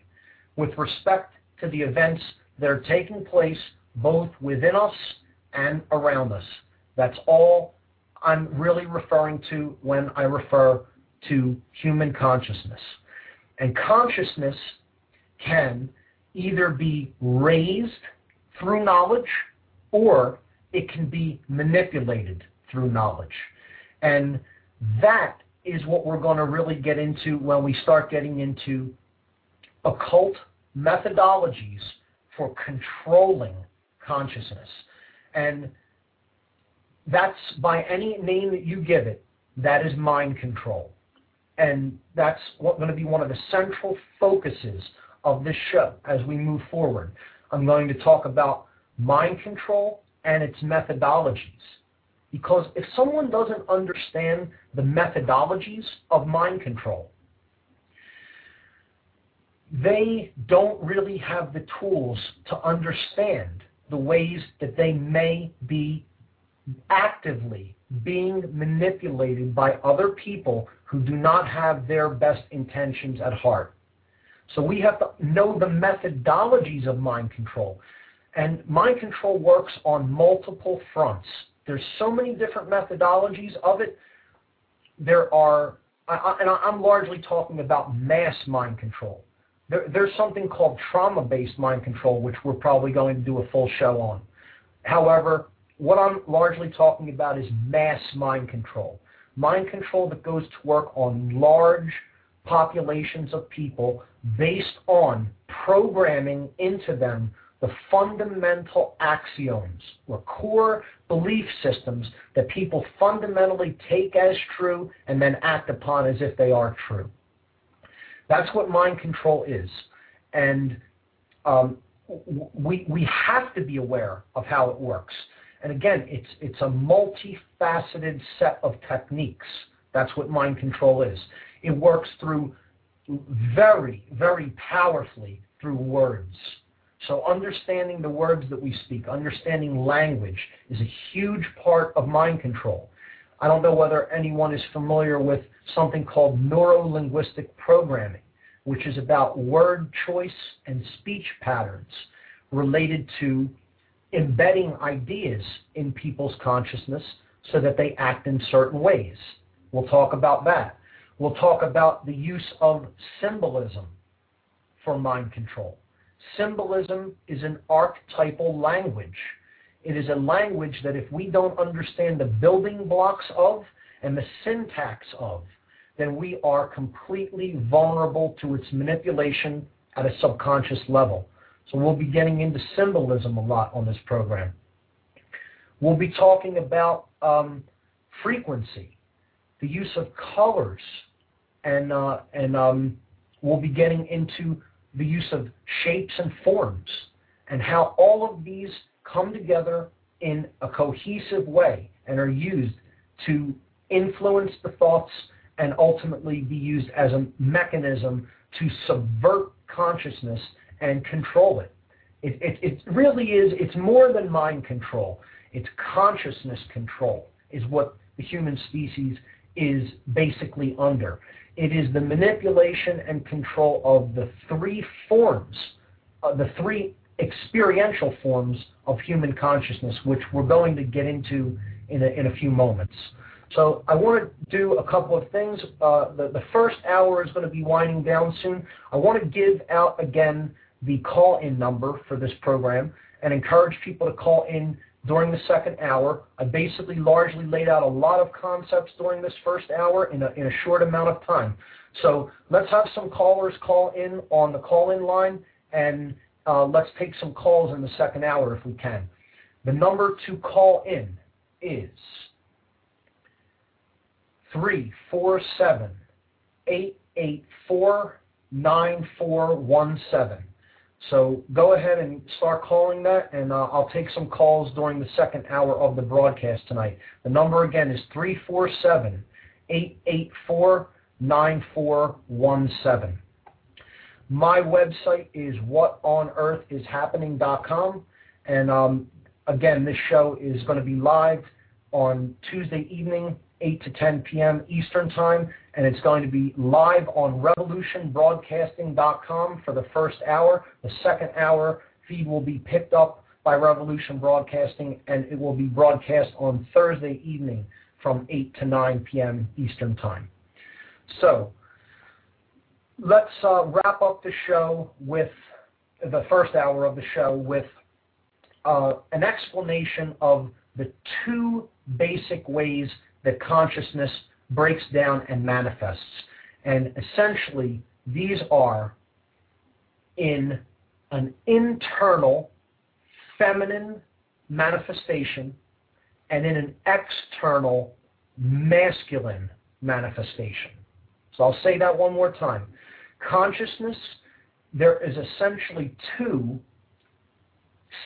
with respect to the events that are taking place both within us and around us. That's all I'm really referring to when I refer to human consciousness. And consciousness can either be raised through knowledge or it can be manipulated through knowledge. And that is what we're going to really get into when we start getting into occult methodologies for controlling consciousness. And that's by any name that you give it, that is mind control. And that's what, going to be one of the central focuses of this show as we move forward. I'm going to talk about mind control and its methodologies. Because if someone doesn't understand the methodologies of mind control, they don't really have the tools to understand the ways that they may be actively being manipulated by other people who do not have their best intentions at heart. So we have to know the methodologies of mind control. And mind control works on multiple fronts. There's so many different methodologies of it. There are, and I'm largely talking about mass mind control. There's something called trauma-based mind control, which we're probably going to do a full show on. However, what I'm largely talking about is mass mind control. Mind control that goes to work on large populations of people based on programming into them the fundamental axioms or core belief systems that people fundamentally take as true and then act upon as if they are true. That's what mind control is. And um, we, we have to be aware of how it works. And again, it's, it's a multifaceted set of techniques. That's what mind control is. It works through very, very powerfully through words. So understanding the words that we speak, understanding language is a huge part of mind control. I don't know whether anyone is familiar with something called neuro-linguistic programming, which is about word choice and speech patterns related to embedding ideas in people's consciousness so that they act in certain ways. We'll talk about that. We'll talk about the use of symbolism for mind control. Symbolism is an archetypal language. It is a language that if we don't understand the building blocks of and the syntax of, then we are completely vulnerable to its manipulation at a subconscious level. So we'll be getting into symbolism a lot on this program. We'll be talking about um, frequency, the use of colors, and uh, and um, we'll be getting into the use of shapes and forms, and how all of these come together in a cohesive way and are used to influence the thoughts and ultimately be used as a mechanism to subvert consciousness and control it. It, it. it really is, it's more than mind control. It's consciousness control is what the human species is basically under. It is the manipulation and control of the three forms, uh, the three experiential forms of human consciousness, which we're going to get into in a, in a few moments. So I want to do a couple of things. Uh, the, the first hour is going to be winding down soon. I want to give out again the call-in number for this program and encourage people to call in during the second hour. I basically largely laid out a lot of concepts during this first hour in a, in a short amount of time. So let's have some callers call in on the call-in line, and uh, let's take some calls in the second hour if we can. The number to call in is 347 884 9417. So go ahead and start calling that, and uh, I'll take some calls during the second hour of the broadcast tonight. The number again is 347 884 9417. My website is whatonearthishappening.com, and um, again, this show is going to be live on Tuesday evening 8 to 10 p.m. Eastern Time, and it's going to be live on revolutionbroadcasting.com for the first hour. The second hour feed will be picked up by Revolution Broadcasting, and it will be broadcast on Thursday evening from 8 to 9 p.m. Eastern Time. So, let's uh, wrap up the show with the first hour of the show with uh, an explanation of the two basic ways that consciousness breaks down and manifests. And essentially, these are in an internal feminine manifestation and in an external masculine manifestation. So I'll say that one more time. Consciousness, there is essentially two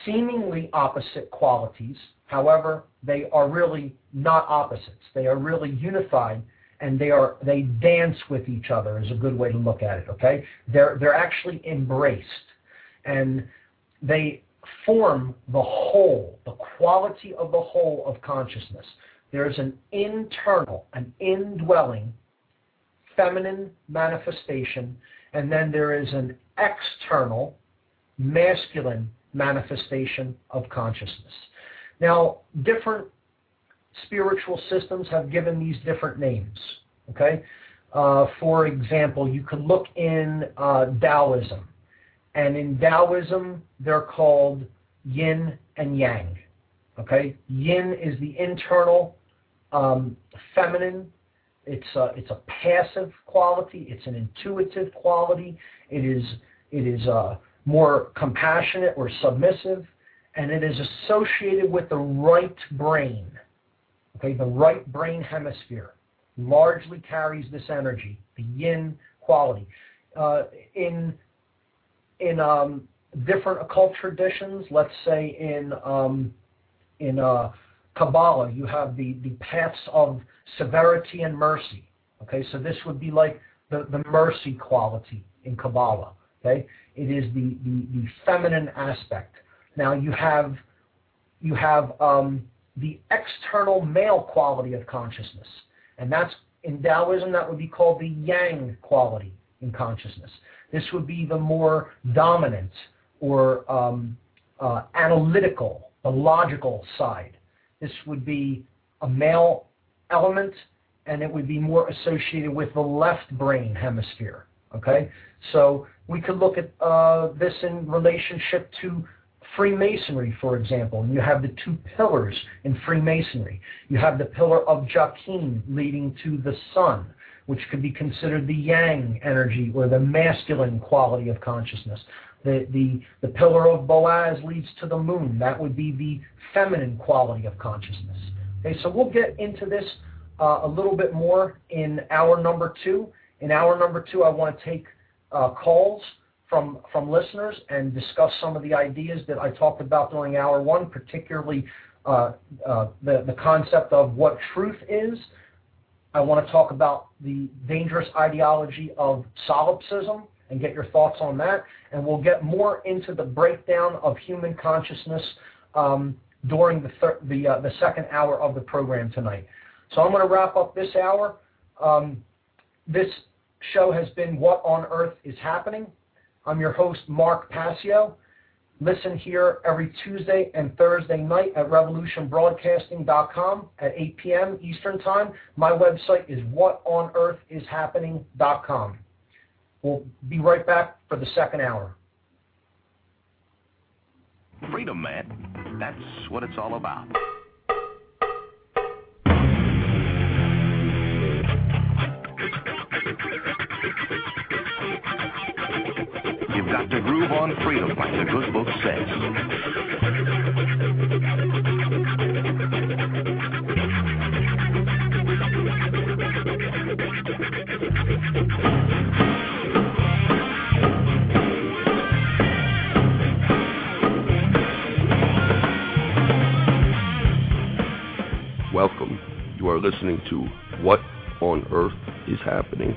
seemingly opposite qualities However, they are really not opposites. They are really unified and they are they dance with each other is a good way to look at it, okay? They're they're actually embraced and they form the whole, the quality of the whole of consciousness. There's an internal, an indwelling feminine manifestation, and then there is an external masculine manifestation of consciousness. Now, different spiritual systems have given these different names. Okay, uh, for example, you can look in uh, Taoism, and in Taoism they're called Yin and Yang. Okay, Yin is the internal um, feminine. It's a, it's a passive quality. It's an intuitive quality. It is it is uh, more compassionate or submissive and it is associated with the right brain. Okay, the right brain hemisphere largely carries this energy, the yin quality. Uh, in in um, different occult traditions, let's say in um, in uh, Kabbalah, you have the, the paths of severity and mercy. Okay, so this would be like the, the mercy quality in Kabbalah. Okay, it is the, the, the feminine aspect. Now you have you have um, the external male quality of consciousness, and that's in Taoism that would be called the Yang quality in consciousness. This would be the more dominant or um, uh, analytical, the logical side. This would be a male element, and it would be more associated with the left brain hemisphere. Okay, so we could look at uh, this in relationship to Freemasonry, for example, and you have the two pillars in Freemasonry. You have the pillar of Jachin leading to the sun, which could be considered the yang energy or the masculine quality of consciousness. The, the, the pillar of Boaz leads to the moon. That would be the feminine quality of consciousness. Okay, so we'll get into this uh, a little bit more in hour number two. In hour number two, I want to take uh, calls from, from listeners and discuss some of the ideas that I talked about during hour one, particularly uh, uh, the, the concept of what truth is. I want to talk about the dangerous ideology of solipsism and get your thoughts on that. And we'll get more into the breakdown of human consciousness um, during the, thir- the, uh, the second hour of the program tonight. So I'm going to wrap up this hour. Um, this show has been What on Earth is Happening. I'm your host, Mark Passio. Listen here every Tuesday and Thursday night at revolutionbroadcasting.com at 8 p.m. Eastern Time. My website is whatonearthishappening.com. We'll be right back for the second hour. Freedom, man. That's what it's all about. To groove on freedom, like the good book says. Welcome. You are listening to What on Earth is Happening.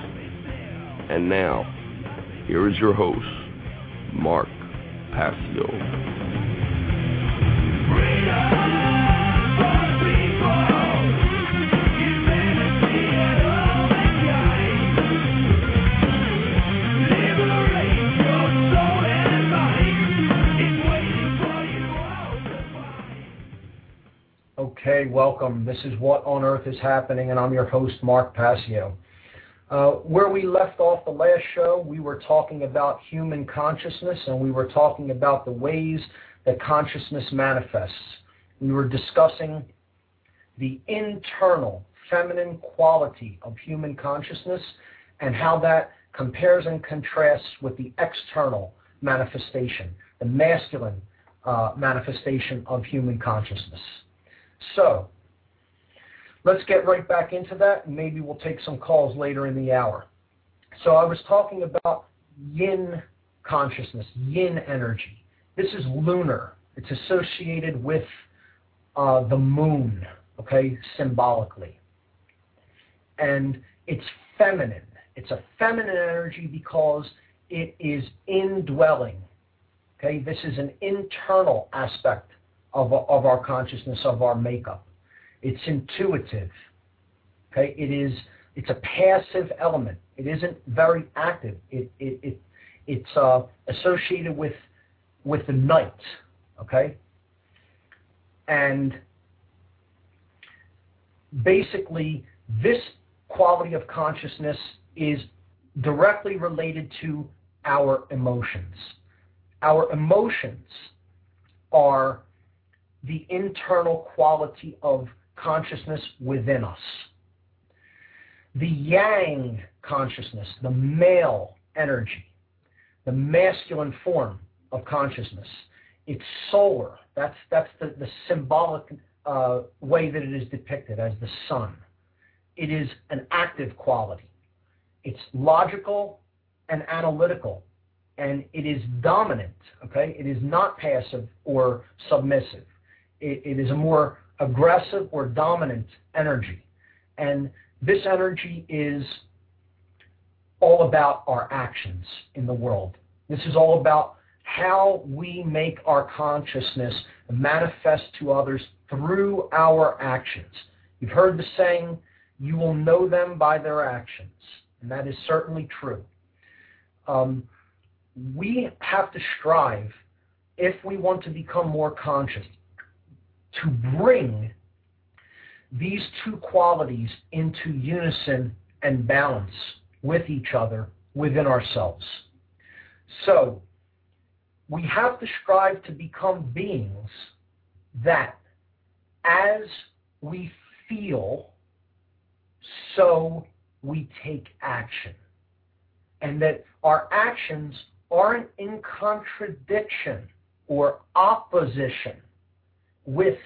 And now, here is your host, Mark Passio. Okay, welcome. This is What on Earth is Happening, and I'm your host, Mark Passio. Uh, where we left off the last show, we were talking about human consciousness and we were talking about the ways that consciousness manifests. We were discussing the internal feminine quality of human consciousness and how that compares and contrasts with the external manifestation, the masculine uh, manifestation of human consciousness. So, let's get right back into that, and maybe we'll take some calls later in the hour. So I was talking about yin consciousness, yin energy. This is lunar. It's associated with uh, the moon, okay, symbolically. And it's feminine. It's a feminine energy because it is indwelling. Okay, this is an internal aspect of, of our consciousness, of our makeup. It's intuitive. Okay, it is. It's a passive element. It isn't very active. It it, it it's uh, associated with with the night. Okay, and basically this quality of consciousness is directly related to our emotions. Our emotions are the internal quality of consciousness within us. The yang consciousness, the male energy, the masculine form of consciousness, it's solar. That's, that's the, the symbolic uh, way that it is depicted as the sun. It is an active quality. It's logical and analytical, and it is dominant. Okay, it is not passive or submissive. it, it is a more aggressive or dominant energy. And this energy is all about our actions in the world. This is all about how we make our consciousness manifest to others through our actions. You've heard the saying, you will know them by their actions. And that is certainly true. Um, we have to strive, if we want to become more conscious, to bring these two qualities into unison and balance with each other within ourselves. So, we have to strive to become beings that, as we feel, so we take action. And that our actions aren't in contradiction or opposition with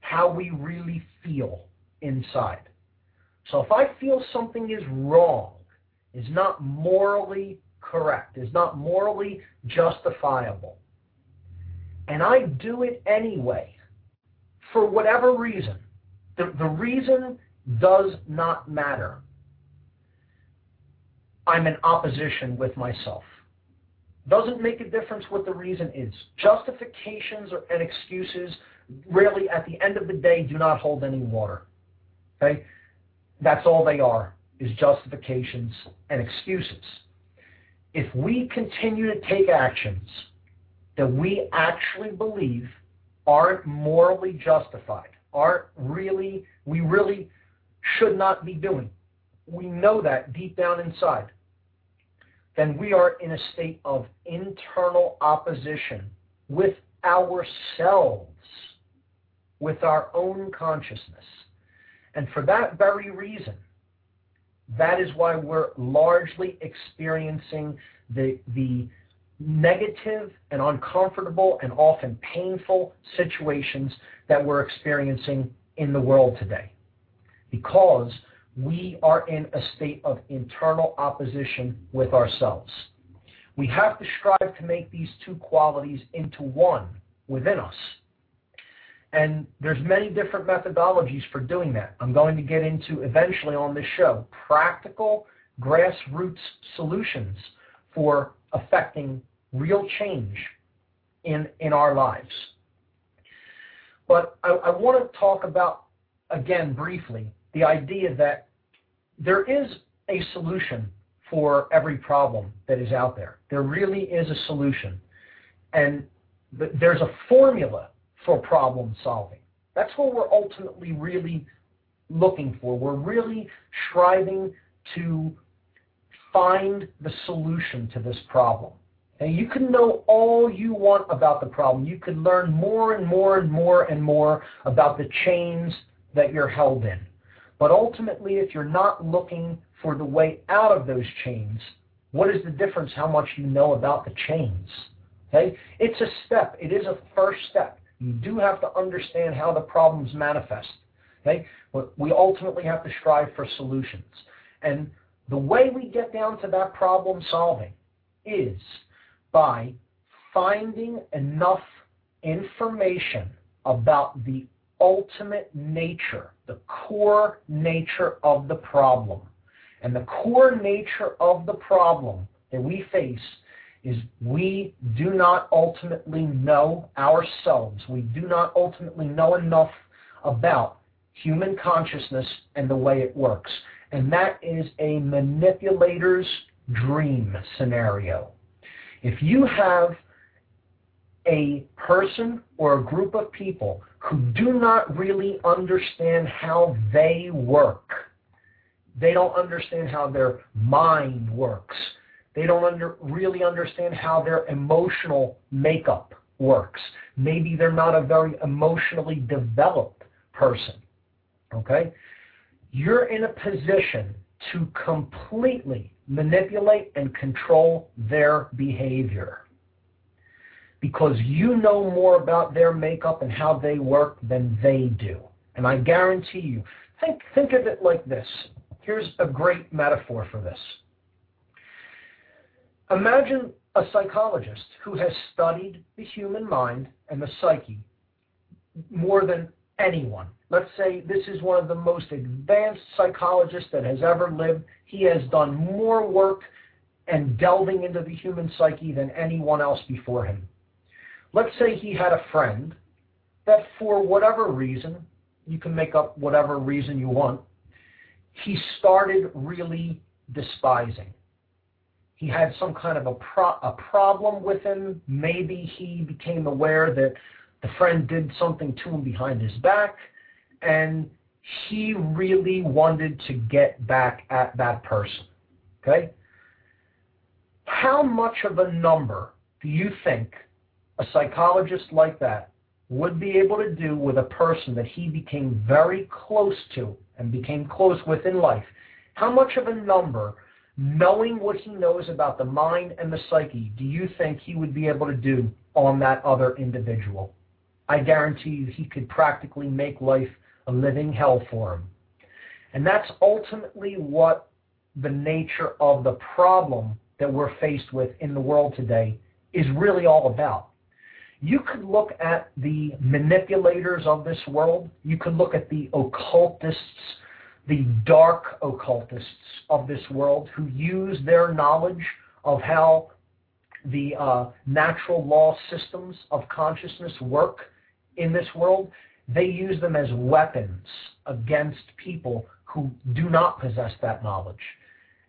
how we really feel inside. So if I feel something is wrong, is not morally correct, is not morally justifiable, and I do it anyway, for whatever reason, the, the reason does not matter. I'm in opposition with myself. Doesn't make a difference what the reason is. Justifications and excuses really, at the end of the day, do not hold any water. Okay? That's all they are, is justifications and excuses. If we continue to take actions that we actually believe aren't morally justified, aren't really, we really should not be doing, we know that deep down inside, then we are in a state of internal opposition with ourselves, with our own consciousness. And for that very reason, that is why we're largely experiencing the, the negative and uncomfortable and often painful situations that we're experiencing in the world today. Because we are in a state of internal opposition with ourselves. We have to strive to make these two qualities into one within us. And there's many different methodologies for doing that. I'm going to get into eventually on this show practical grassroots solutions for affecting real change in, in our lives. But I, I want to talk about, again, briefly, the idea that there is a solution for every problem that is out there. There really is a solution. And there's a formula for problem solving. That's what we're ultimately really looking for. We're really striving to find the solution to this problem. And you can know all you want about the problem. You can learn more and more and more and more about the chains that you're held in. But ultimately, if you're not looking for the way out of those chains, what is the difference how much you know about the chains? Okay? It's a step. It is a first step. You do have to understand how the problems manifest. Okay? But we ultimately have to strive for solutions. And the way we get down to that problem solving is by finding enough information about the ultimate nature, the core nature of the problem. And the core nature of the problem that we face is we do not ultimately know ourselves. We do not ultimately know enough about human consciousness and the way it works. And that is a manipulator's dream scenario. If you have a person or a group of people who do not really understand how they work, they don't understand how their mind works, they don't under, really understand how their emotional makeup works. Maybe they're not a very emotionally developed person. Okay? You're in a position to completely manipulate and control their behavior because you know more about their makeup and how they work than they do. And I guarantee you, think, think of it like this. Here's a great metaphor for this. Imagine a psychologist who has studied the human mind and the psyche more than anyone. Let's say this is one of the most advanced psychologists that has ever lived. He has done more work and delving into the human psyche than anyone else before him. Let's say he had a friend that for whatever reason, you can make up whatever reason you want, he started really despising he had some kind of a, pro- a problem with him. Maybe he became aware that the friend did something to him behind his back, and he really wanted to get back at that person. Okay? How much of a number do you think a psychologist like that would be able to do with a person that he became very close to and became close with in life? How much of a number knowing what he knows about the mind and the psyche, do you think he would be able to do on that other individual? I guarantee you he could practically make life a living hell for him. And that's ultimately what the nature of the problem that we're faced with in the world today is really all about. You could look at the manipulators of this world. You could look at the occultists, the dark occultists of this world who use their knowledge of how the uh, natural law systems of consciousness work in this world. They use them as weapons against people who do not possess that knowledge.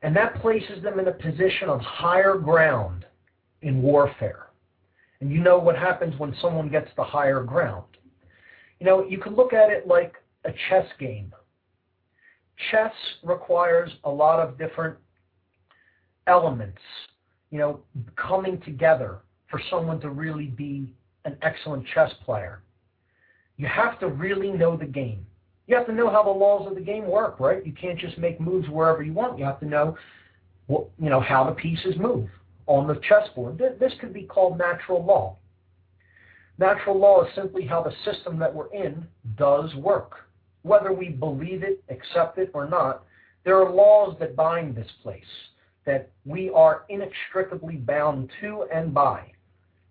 And that places them in a position of higher ground in warfare. And you know what happens when someone gets the higher ground. You know, you can look at it like a chess game. Chess requires a lot of different elements, you know, coming together for someone to really be an excellent chess player. You have to really know the game. You have to know how the laws of the game work, right? You can't just make moves wherever you want. You have to know, you know, how the pieces move on the chessboard. This could be called natural law. Natural law is simply how the system that we're in does work. Whether we believe it, accept it, or not, there are laws that bind this place that we are inextricably bound to and by.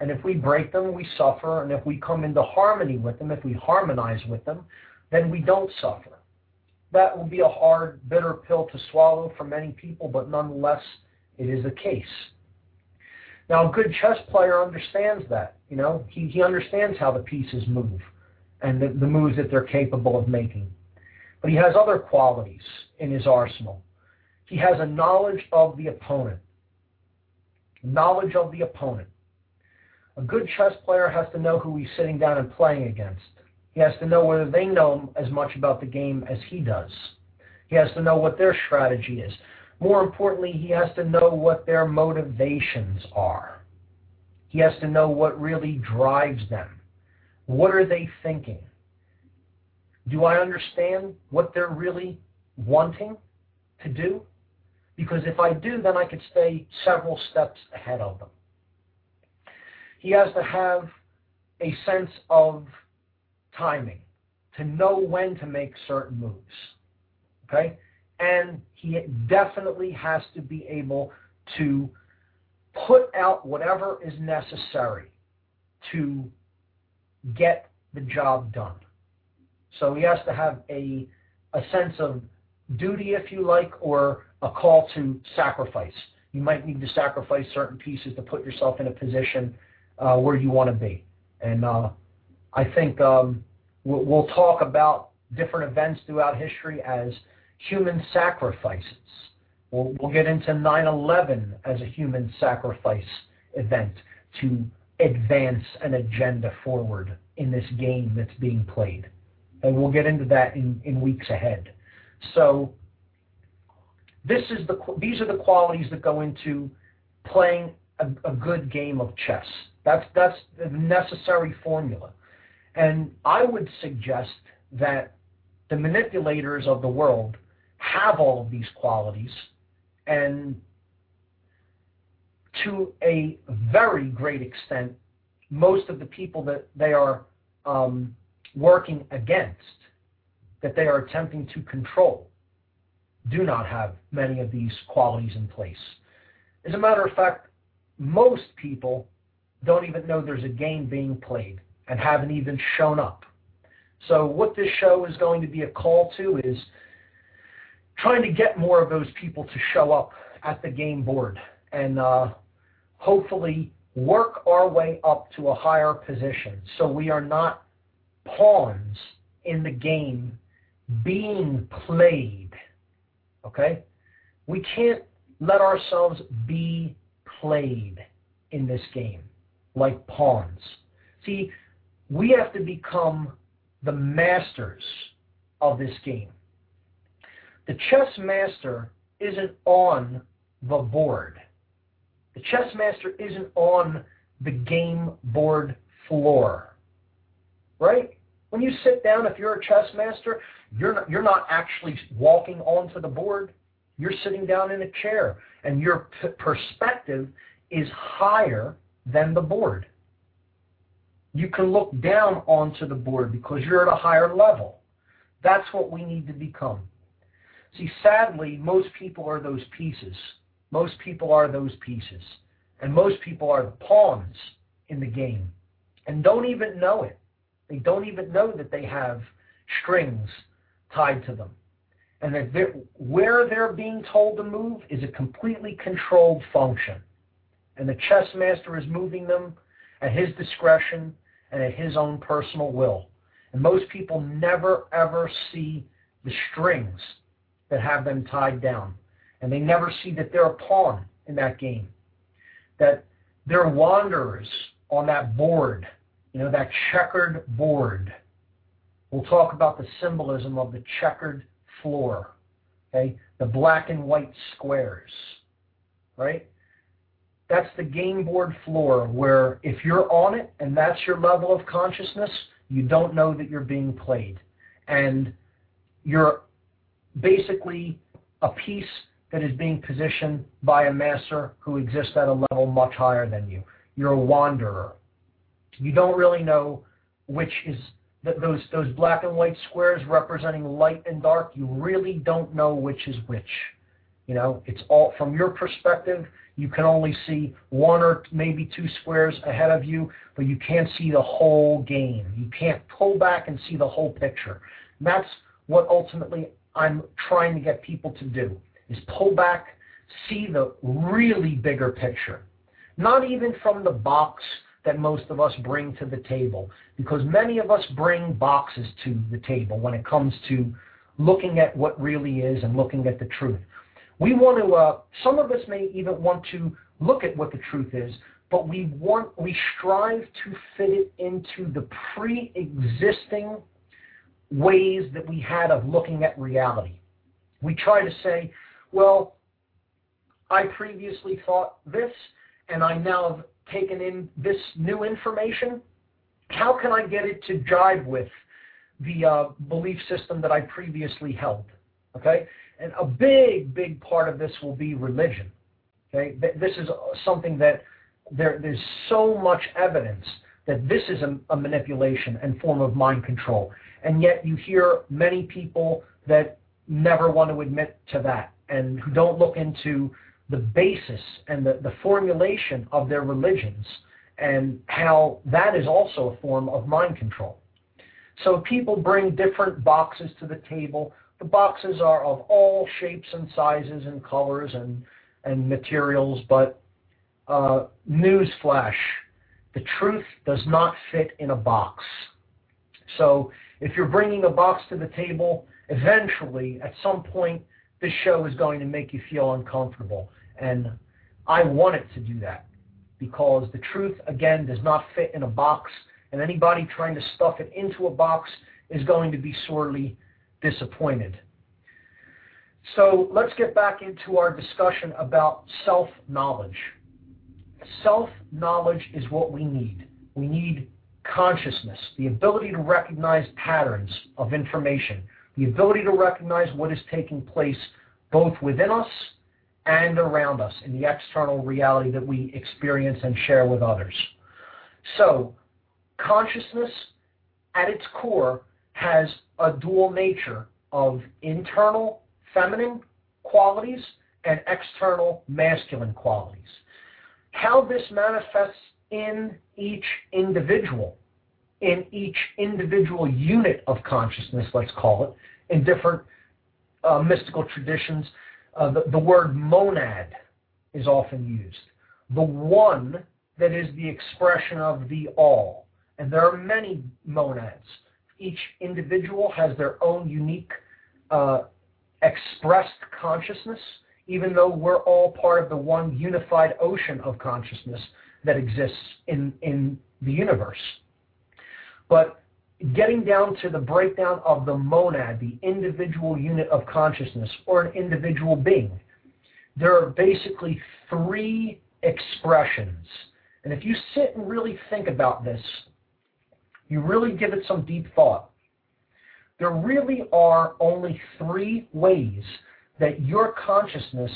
And if we break them, we suffer. And if we come into harmony with them, if we harmonize with them, then we don't suffer. That will be a hard, bitter pill to swallow for many people, but nonetheless, it is the case. Now, a good chess player understands that. You know, he, he understands how the pieces move and the, the moves that they're capable of making. But he has other qualities in his arsenal. He has a knowledge of the opponent. Knowledge of the opponent. A good chess player has to know who he's sitting down and playing against. He has to know whether they know as much about the game as he does. He has to know what their strategy is. More importantly, he has to know what their motivations are. He has to know what really drives them. What are they thinking? Do I understand what they're really wanting to do? Because if I do, then I could stay several steps ahead of them. He has to have a sense of timing, to know when to make certain moves. Okay? And he definitely has to be able to put out whatever is necessary to get the job done. So he has to have a, a sense of duty, if you like, or a call to sacrifice. You might need to sacrifice certain pieces to put yourself in a position uh, where you want to be. And uh, I think um, we'll, we'll talk about different events throughout history as human sacrifices. We'll, we'll get into 9/11 as a human sacrifice event to advance an agenda forward in this game that's being played. And we'll get into that in, in weeks ahead. So this is the these are the qualities that go into playing a, a good game of chess. That's that's the necessary formula. And I would suggest that the manipulators of the world have all of these qualities and to a very great extent, most of the people that they are um, working against, that they are attempting to control, do not have many of these qualities in place. As a matter of fact, most people don't even know there's a game being played and haven't even shown up. So what this show is going to be a call to is trying to get more of those people to show up at the game board and uh, hopefully work our way up to a higher position so we are not pawns in the game being played. Okay? We can't let ourselves be played in this game like pawns. See, we have to become the masters of this game. The chess master isn't on the board. The chess master isn't on the game board floor. Right? When you sit down, if you're a chess master, you're not, you're not actually walking onto the board. You're sitting down in a chair, and your p- perspective is higher than the board. You can look down onto the board because you're at a higher level. That's what we need to become. See, sadly, most people are those pieces. Most people are those pieces. And most people are the pawns in the game. and don't even know it. They don't even know that they have strings tied to them. And that they're, where they're being told to move is a completely controlled function. And the chess master is moving them at his discretion and at his own personal will. And most people never ever see the strings that have them tied down. And they never see that they're a pawn in that game. That they're wanderers on that board, you know, that checkered board. We'll talk about the symbolism of the checkered floor, okay? The black and white squares, right? That's the game board floor where if you're on it and that's your level of consciousness, you don't know that you're being played. And you're basically a piece that is being positioned by a master who exists at a level much higher than you. You're a wanderer. You don't really know which is those those black and white squares representing light and dark. You really don't know which is which. You know, it's all from your perspective. You can only see one or maybe two squares ahead of you, but you can't see the whole game. You can't pull back and see the whole picture. And that's what ultimately I'm trying to get people to do is pull back, see the really bigger picture. Not even from the box that most of us bring to the table, because many of us bring boxes to the table when it comes to looking at what really is and looking at the truth. We want to, uh, some of us may even want to look at what the truth is, but we want, we strive to fit it into the pre-existing ways that we had of looking at reality. We try to say, well, I previously thought this, and I now have taken in this new information. How can I get it to jive with the uh, belief system that I previously held? Okay, and a big, big part of this will be religion. Okay, this is something that there, there's so much evidence that this is a, a manipulation and form of mind control, and yet you hear many people that never want to admit to that and who don't look into the basis and the, the formulation of their religions and how that is also a form of mind control. So people bring different boxes to the table. The boxes are of all shapes and sizes and colors and, and materials, but uh, newsflash, the truth does not fit in a box. So if you're bringing a box to the table, eventually, at some point, this show is going to make you feel uncomfortable. And I want it to do that because the truth, again, does not fit in a box, and anybody trying to stuff it into a box is going to be sorely disappointed. So let's get back into our discussion about self-knowledge. Self-knowledge is what we need. We need consciousness, the ability to recognize patterns of information, the ability to recognize what is taking place both within us and around us in the external reality that we experience and share with others. So, consciousness at its core has a dual nature of internal feminine qualities and external masculine qualities. How this manifests in each individual in each individual unit of consciousness, let's call it, in different uh, mystical traditions. Uh, the, the word monad is often used. The one that is the expression of the all. And there are many monads. Each individual has their own unique uh, expressed consciousness, even though we're all part of the one unified ocean of consciousness that exists in, in the universe. But getting down to the breakdown of the monad, the individual unit of consciousness, or an individual being, there are basically three expressions. And if you sit and really think about this, you really give it some deep thought, there really are only three ways that your consciousness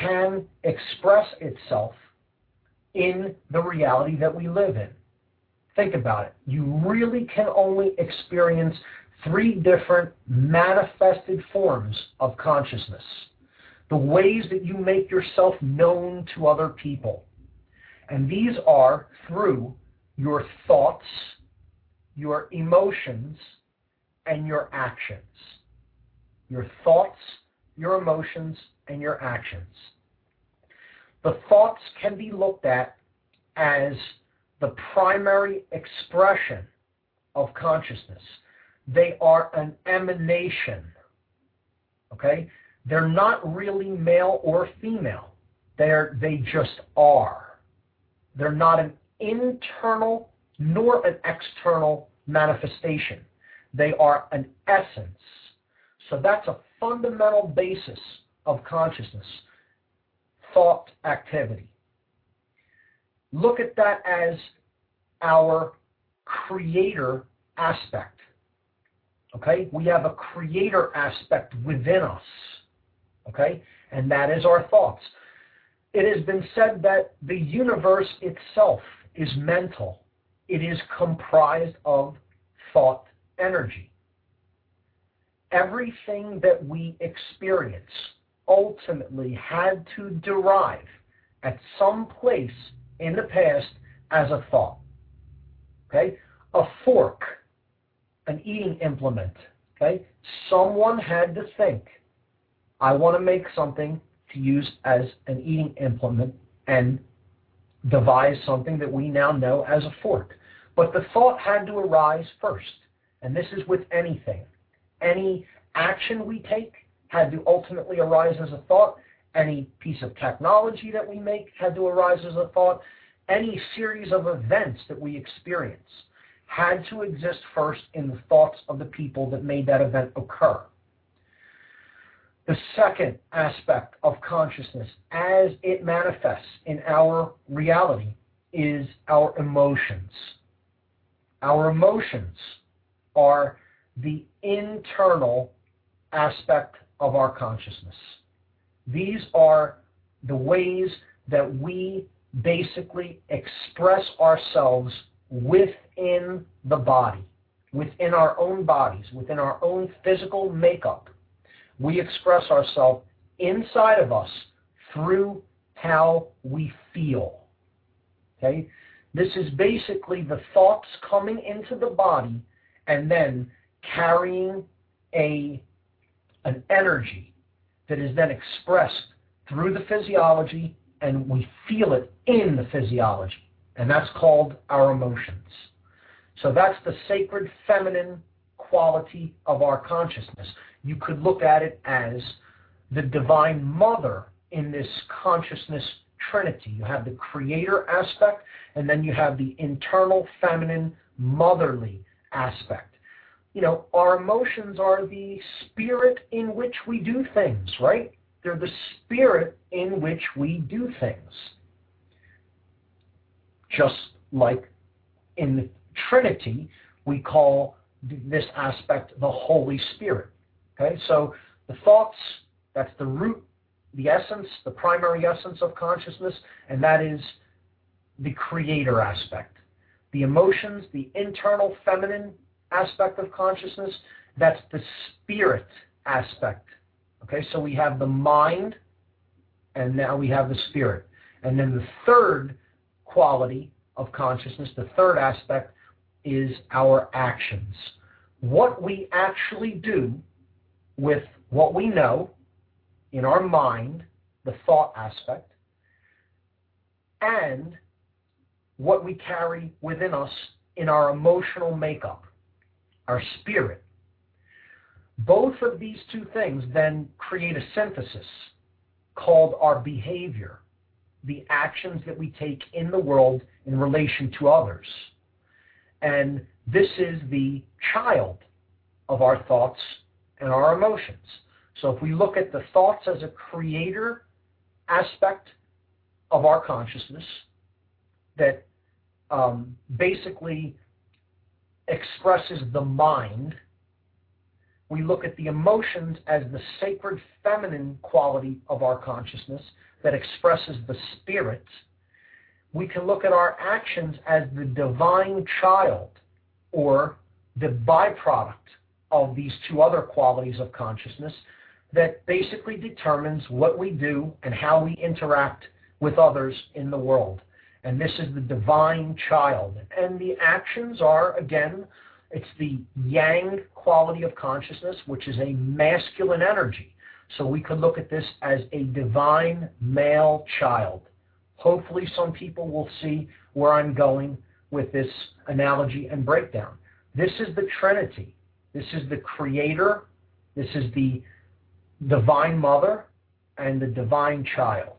can express itself in the reality that we live in. Think about it. You really can only experience three different manifested forms of consciousness. The ways that you make yourself known to other people. And these are through your thoughts, your emotions, and your actions. Your thoughts, your emotions, and your actions. The thoughts can be looked at as the primary expression of consciousness. They are an emanation. Okay? They're not really male or female. They're, they just are. They're not an internal nor an external manifestation. They are an essence. So that's a fundamental basis of consciousness, thought activity. Look at that as our creator aspect. Okay? We have a creator aspect within us. Okay? And that is our thoughts. It has been said that the universe itself is mental. It is comprised of thought energy. Everything that we experience ultimately had to derive at some place in the past as a thought. Okay? A fork, an eating implement. Okay? Someone had to think, I want to make something to use as an eating implement and devise something that we now know as a fork. But the thought had to arise first. And this is with anything. Any action we take had to ultimately arise as a thought. Any piece of technology that we make had to arise as a thought. Any series of events that we experience had to exist first in the thoughts of the people that made that event occur. The second aspect of consciousness, as it manifests in our reality, is our emotions. Our emotions are the internal aspect of our consciousness. These are the ways that we basically express ourselves within the body, within our own bodies, within our own physical makeup. We express ourselves inside of us through how we feel. Okay? This is basically the thoughts coming into the body and then carrying a an energy that is then expressed through the physiology and we feel it in the physiology. And that's called our emotions. So that's the sacred feminine quality of our consciousness. You could look at it as the divine mother in this consciousness trinity. You have the creator aspect, and then you have the internal feminine motherly aspect. You know, our emotions are the spirit in which we do things, right? They're the spirit in which we do things. Just like in the Trinity, we call this aspect the Holy Spirit. Okay, so the thoughts, that's the root, the essence, the primary essence of consciousness, and that is the creator aspect. The emotions, the internal feminine aspect of consciousness, that's the spirit aspect Okay, so we have the mind, and now we have the spirit. And then the third quality of consciousness, the third aspect, is our actions. What we actually do with what we know in our mind, the thought aspect, and what we carry within us in our emotional makeup, our spirit. Both of these two things then create a synthesis called our behavior, the actions that we take in the world in relation to others. And this is the child of our thoughts and our emotions. So if we look at the thoughts as a creator aspect of our consciousness that um, basically expresses the mind we look at the emotions as the sacred feminine quality of our consciousness that expresses the spirit. We can look at our actions as the divine child or the byproduct of these two other qualities of consciousness that basically determines what we do and how we interact with others in the world. And this is the divine child. And the actions are, again, it's the yang quality of consciousness, which is a masculine energy. So we could look at this as a divine male child. Hopefully, some people will see where I'm going with this analogy and breakdown. This is the Trinity. This is the Creator. This is the Divine Mother and the Divine Child.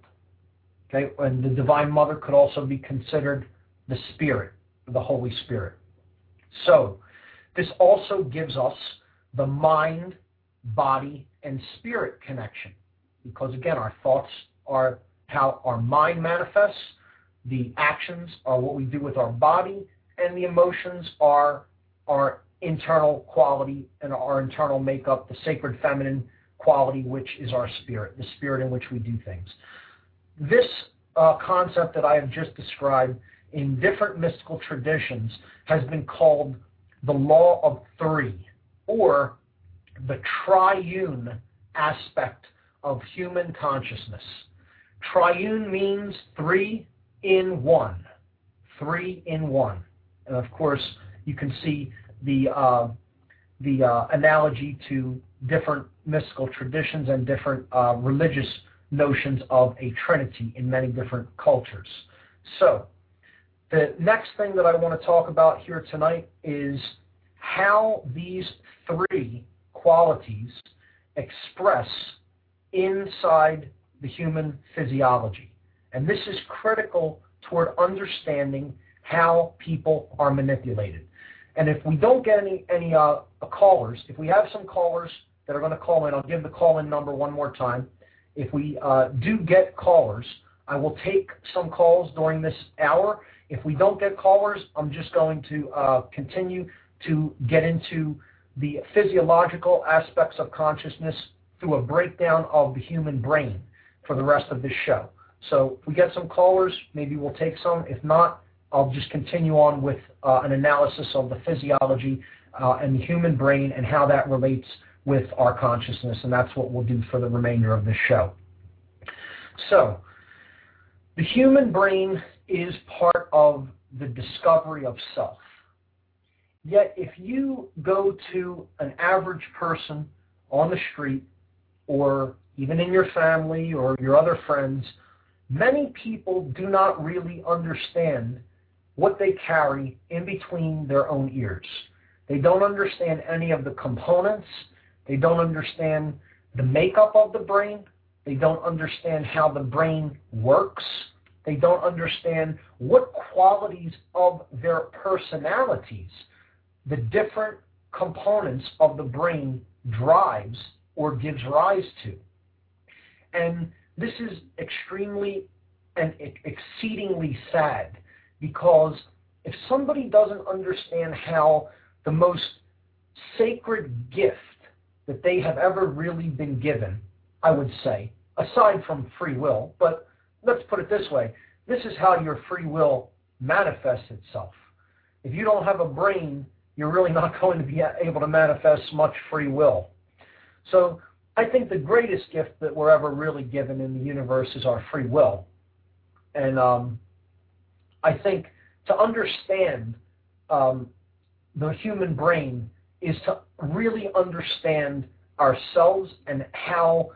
Okay, and the Divine Mother could also be considered the Spirit, the Holy Spirit. So, this also gives us the mind, body, and spirit connection. Because again, our thoughts are how our mind manifests, the actions are what we do with our body, and the emotions are our internal quality and our internal makeup, the sacred feminine quality, which is our spirit, the spirit in which we do things. This uh, concept that I have just described in different mystical traditions has been called the law of three, or the triune aspect of human consciousness. Triune means three in one. Three in one. And of course, you can see the, uh, the uh, analogy to different mystical traditions and different uh, religious notions of a trinity in many different cultures. So, the next thing that I want to talk about here tonight is how these three qualities express inside the human physiology. And this is critical toward understanding how people are manipulated. And if we don't get any, any uh, callers, if we have some callers that are going to call in, I'll give the call in number one more time. If we uh, do get callers, I will take some calls during this hour. If we don't get callers, I'm just going to uh, continue to get into the physiological aspects of consciousness through a breakdown of the human brain for the rest of this show. So if we get some callers, maybe we'll take some. If not, I'll just continue on with uh, an analysis of the physiology uh, and the human brain and how that relates with our consciousness, and that's what we'll do for the remainder of this show. So, the human brain is part of the discovery of self. Yet, if you go to an average person on the street, or even in your family or your other friends, many people do not really understand what they carry in between their own ears. They don't understand any of the components. They don't understand the makeup of the brain. They don't understand how the brain works. They don't understand what qualities of their personalities the different components of the brain drives or gives rise to. And this is extremely and exceedingly sad because if somebody doesn't understand how the most sacred gift that they have ever really been given, I would say, aside from free will, but let's put it this way this is how your free will manifests itself. If you don't have a brain you're really not going to be able to manifest much free will. So I think the greatest gift that we're ever really given in the universe is our free will. And um, I think to understand um, the human brain is to really understand ourselves and how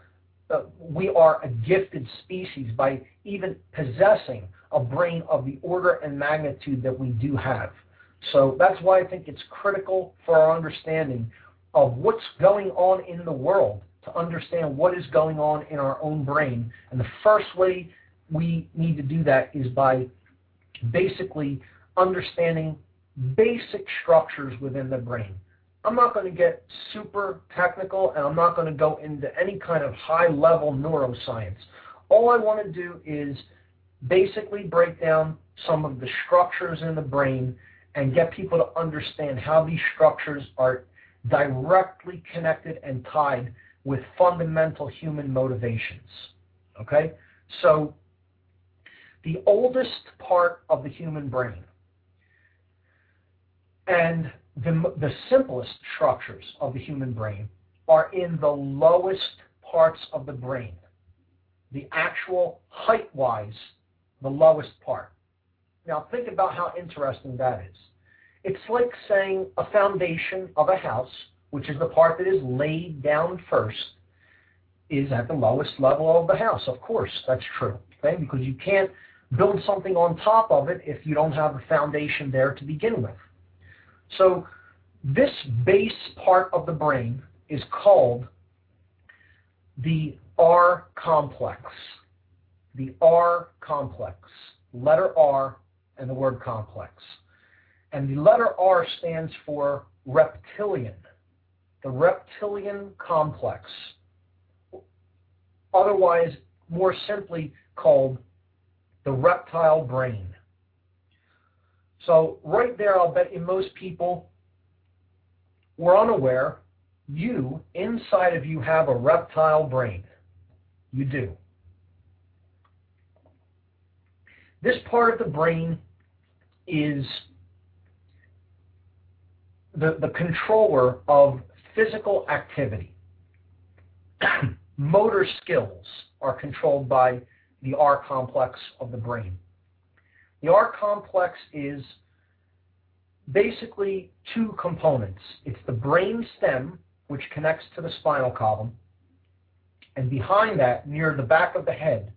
uh, we are a gifted species by even possessing a brain of the order and magnitude that we do have. So that's why I think it's critical for our understanding of what's going on in the world to understand what is going on in our own brain. And the first way we need to do that is by basically understanding basic structures within the brain. I'm not going to get super technical and I'm not going to go into any kind of high level neuroscience. All I want to do is basically break down some of the structures in the brain and get people to understand how these structures are directly connected and tied with fundamental human motivations. Okay? So, the oldest part of the human brain and the, the simplest structures of the human brain are in the lowest parts of the brain. The actual height wise, the lowest part. Now think about how interesting that is. It's like saying a foundation of a house, which is the part that is laid down first, is at the lowest level of the house. Of course, that's true, okay? Because you can't build something on top of it if you don't have a foundation there to begin with. So this base part of the brain is called the R complex. The R complex. Letter R and the word complex. And the letter R stands for reptilian. The reptilian complex. Otherwise, more simply called the reptile brain. So right there, I'll bet you most people were unaware you, inside of you, have a reptile brain. You do. This part of the brain is the, the controller of physical activity. Motor skills are controlled by the R complex of the brain. The R complex is basically two components. It's the brain stem, which connects to the spinal column, and behind that, near the back of the head,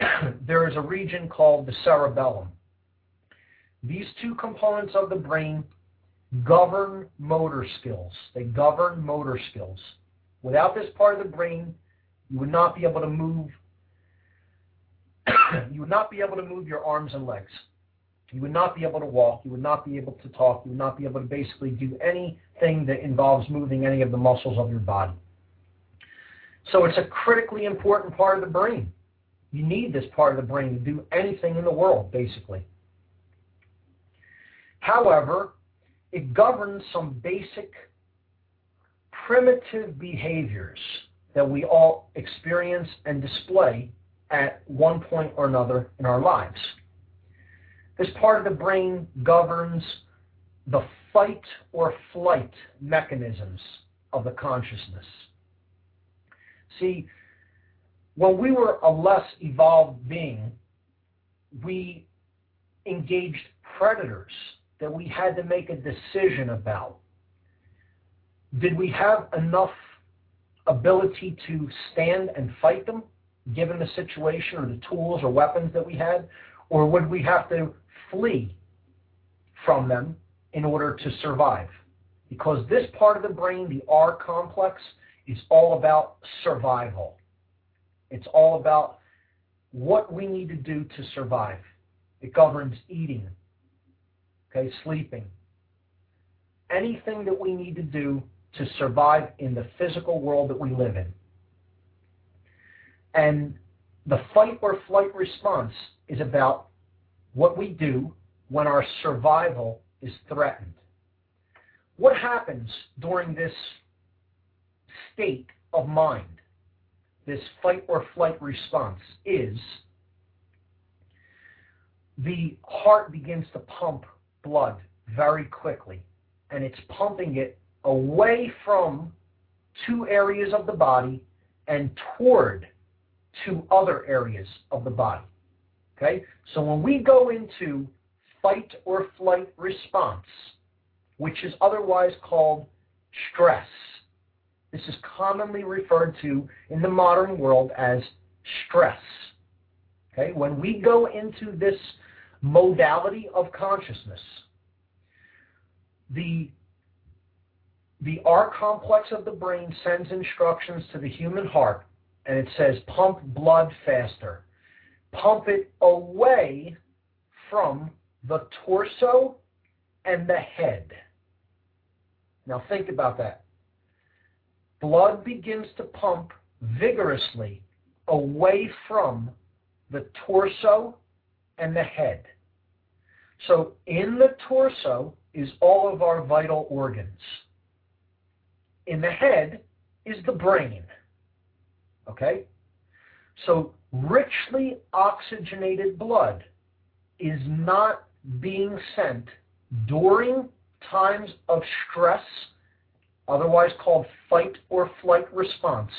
there is a region called the cerebellum. These two components of the brain govern motor skills. They govern motor skills. Without this part of the brain, you would not be able to move you would not be able to move your arms and legs. You would not be able to walk. You would not be able to talk. You would not be able to basically do anything that involves moving any of the muscles of your body. So it's a critically important part of the brain. You need this part of the brain to do anything in the world, basically. However, it governs some basic primitive behaviors that we all experience and display at one point or another in our lives. This part of the brain governs the fight or flight mechanisms of the consciousness. See, when we were a less evolved being, we engaged predators that we had to make a decision about. Did we have enough ability to stand and fight them, given the situation or the tools or weapons that we had? Or would we have to flee from them in order to survive. Because this part of the brain, the R complex, is all about survival. It's all about what we need to do to survive. It governs eating, okay, sleeping, anything that we need to do to survive in the physical world that we live in. And the fight or flight response is about what we do when our survival is threatened. What happens during this state of mind, this fight or flight response, is the heart begins to pump blood very quickly, and it's pumping it away from two areas of the body and toward two other areas of the body. Okay? So when we go into fight or flight response, which is otherwise called stress, this is commonly referred to in the modern world as stress. Okay? When we go into this modality of consciousness, the the R complex of the brain sends instructions to the human heart and it says pump blood faster pump it away from the torso and the head. Now think about that. Blood begins to pump vigorously away from the torso and the head. So in the torso is all of our vital organs. In the head is the brain. Okay? So richly oxygenated blood is not being sent during times of stress, otherwise called fight or flight response.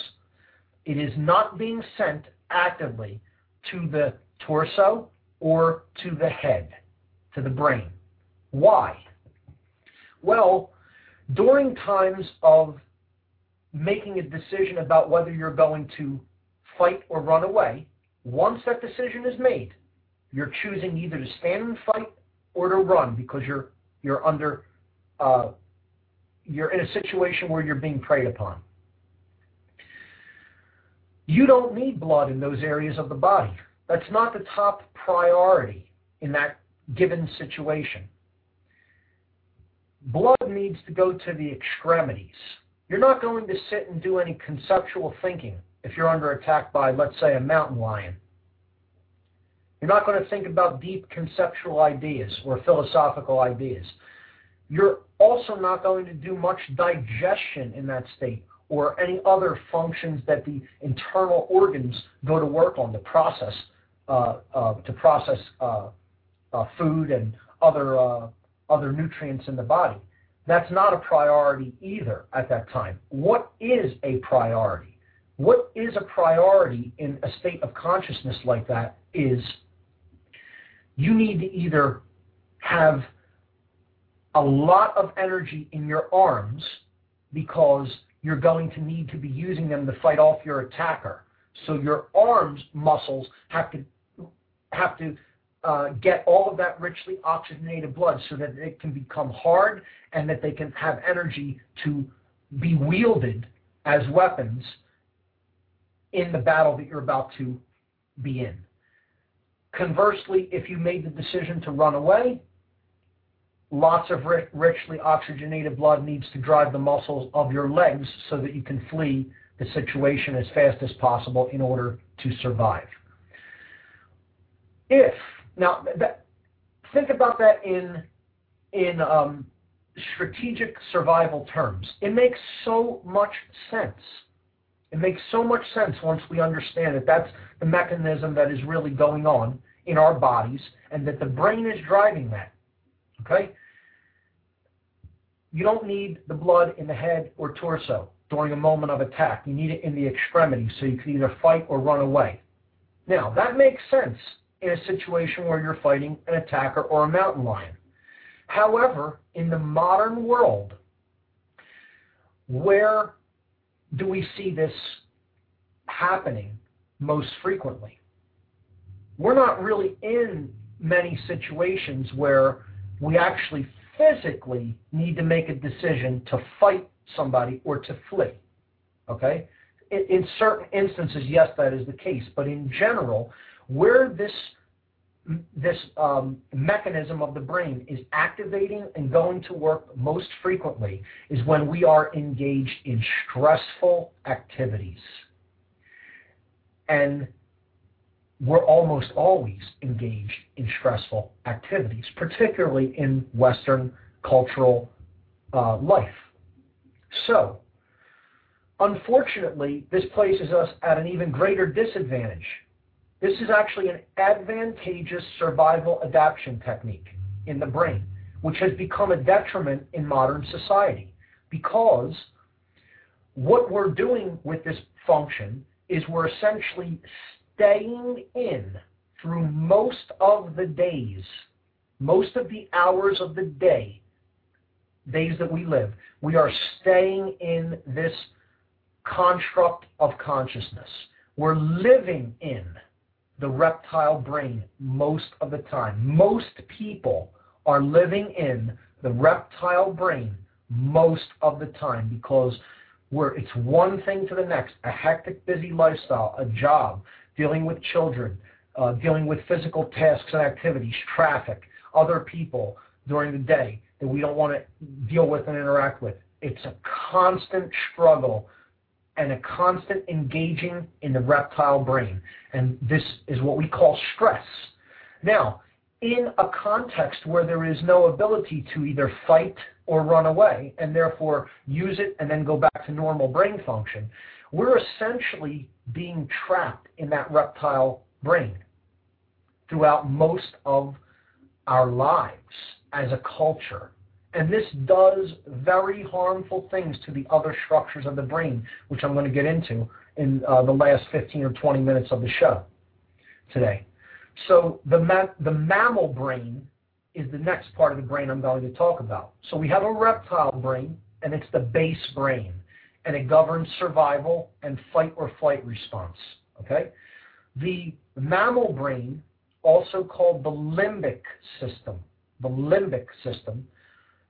It is not being sent actively to the torso or to the head, to the brain. Why? Well, during times of making a decision about whether you're going to fight or run away, once that decision is made, you're choosing either to stand and fight or to run because you're you're under uh, you're in a situation where you're being preyed upon. You don't need blood in those areas of the body. That's not the top priority in that given situation. Blood needs to go to the extremities. You're not going to sit and do any conceptual thinking if you're under attack by, let's say, a mountain lion. You're not going to think about deep conceptual ideas or philosophical ideas. You're also not going to do much digestion in that state or any other functions that the internal organs go to work on to process uh, uh, to process uh, uh food and other uh, other nutrients in the body. That's not a priority either at that time. What is a priority? What is a priority in a state of consciousness like that is you need to either have a lot of energy in your arms because you're going to need to be using them to fight off your attacker. So your arms muscles have to have to uh, get all of that richly oxygenated blood so that it can become hard and that they can have energy to be wielded as weapons in the battle that you're about to be in. Conversely, if you made the decision to run away, lots of richly oxygenated blood needs to drive the muscles of your legs so that you can flee the situation as fast as possible in order to survive. If now that, think about that in in um, strategic survival terms. It makes so much sense. It makes so much sense once we understand that that's the mechanism that is really going on in our bodies and that the brain is driving that. Okay? You don't need the blood in the head or torso during a moment of attack. You need it in the extremities so you can either fight or run away. Now, that makes sense in a situation where you're fighting an attacker or a mountain lion. However, in the modern world, where do we see this happening most frequently? We're not really in many situations where we actually physically need to make a decision to fight somebody or to flee. Okay? In, in certain instances, yes, that is the case. But in general, where this this um, mechanism of the brain is activating and going to work most frequently is when we are engaged in stressful activities. And we're almost always engaged in stressful activities, particularly in Western cultural uh, life. So, unfortunately, this places us at an even greater disadvantage. This is actually an advantageous survival adaptation technique in the brain, which has become a detriment in modern society because what we're doing with this function is we're essentially staying in through most of the days, most of the hours of the day, days that we live, we are staying in this construct of consciousness. We're living in the reptile brain most of the time. Most people are living in the reptile brain most of the time because we're, it's one thing to the next a hectic, busy lifestyle, a job, dealing with children, uh, dealing with physical tasks and activities, traffic, other people during the day that we don't want to deal with and interact with. It's a constant struggle and a constant engaging in the reptile brain. And this is what we call stress. Now, in a context where there is no ability to either fight or run away, and therefore use it and then go back to normal brain function, we're essentially being trapped in that reptile brain throughout most of our lives as a culture. And this does very harmful things to the other structures of the brain, which I'm going to get into in uh, the last 15 or 20 minutes of the show today. So the, ma- the mammal brain is the next part of the brain I'm going to talk about. So we have a reptile brain, and it's the base brain, and it governs survival and fight or flight response. Okay? The mammal brain, also called the limbic system, the limbic system,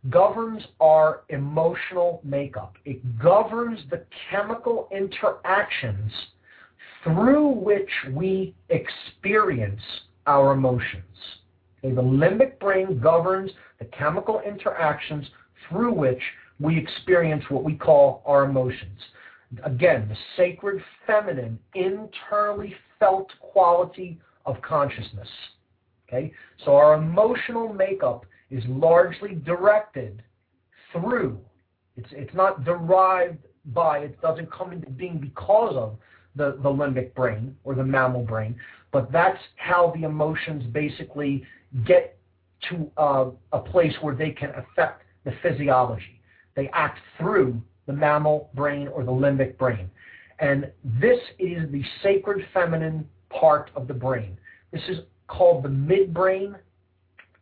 governs our emotional makeup. It governs the chemical interactions through which we experience our emotions. Okay, the limbic brain governs the chemical interactions through which we experience what we call our emotions. Again, the sacred feminine, internally felt quality of consciousness. Okay? So our emotional makeup is largely directed through. It's, it's not derived by, it doesn't come into being because of the, the limbic brain or the mammal brain, but that's how the emotions basically get to a place where they can affect the physiology. They act through the mammal brain or the limbic brain. And this is the sacred feminine part of the brain. This is called the midbrain.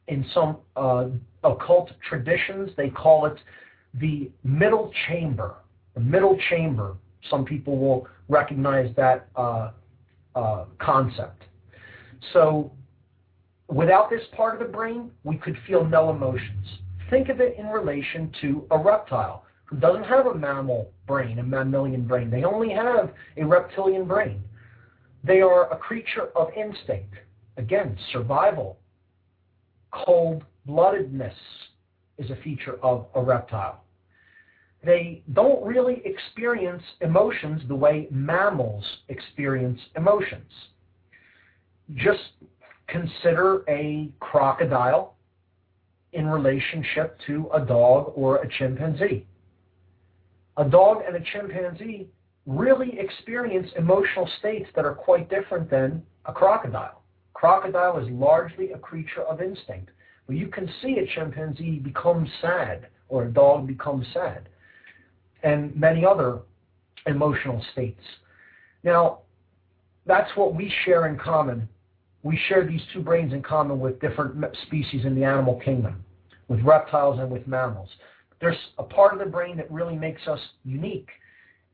In some uh, occult traditions, they call it the middle chamber. The middle chamber. Some people will recognize that uh, uh, concept. So, without this part of the brain, we could feel no emotions. Think of it in relation to a reptile who doesn't have a mammal brain, a mammalian brain. They only have a reptilian brain. They are a creature of instinct. Again, survival. Cold bloodedness is a feature of a reptile. They don't really experience emotions the way mammals experience emotions. Just consider a crocodile in relationship to a dog or a chimpanzee. A dog and a chimpanzee really experience emotional states that are quite different than a crocodile. Crocodile is largely a creature of instinct. But you can see a chimpanzee become sad or a dog become sad and many other emotional states. Now, that's what we share in common. We share these two brains in common with different species in the animal kingdom, with reptiles and with mammals. There's a part of the brain that really makes us unique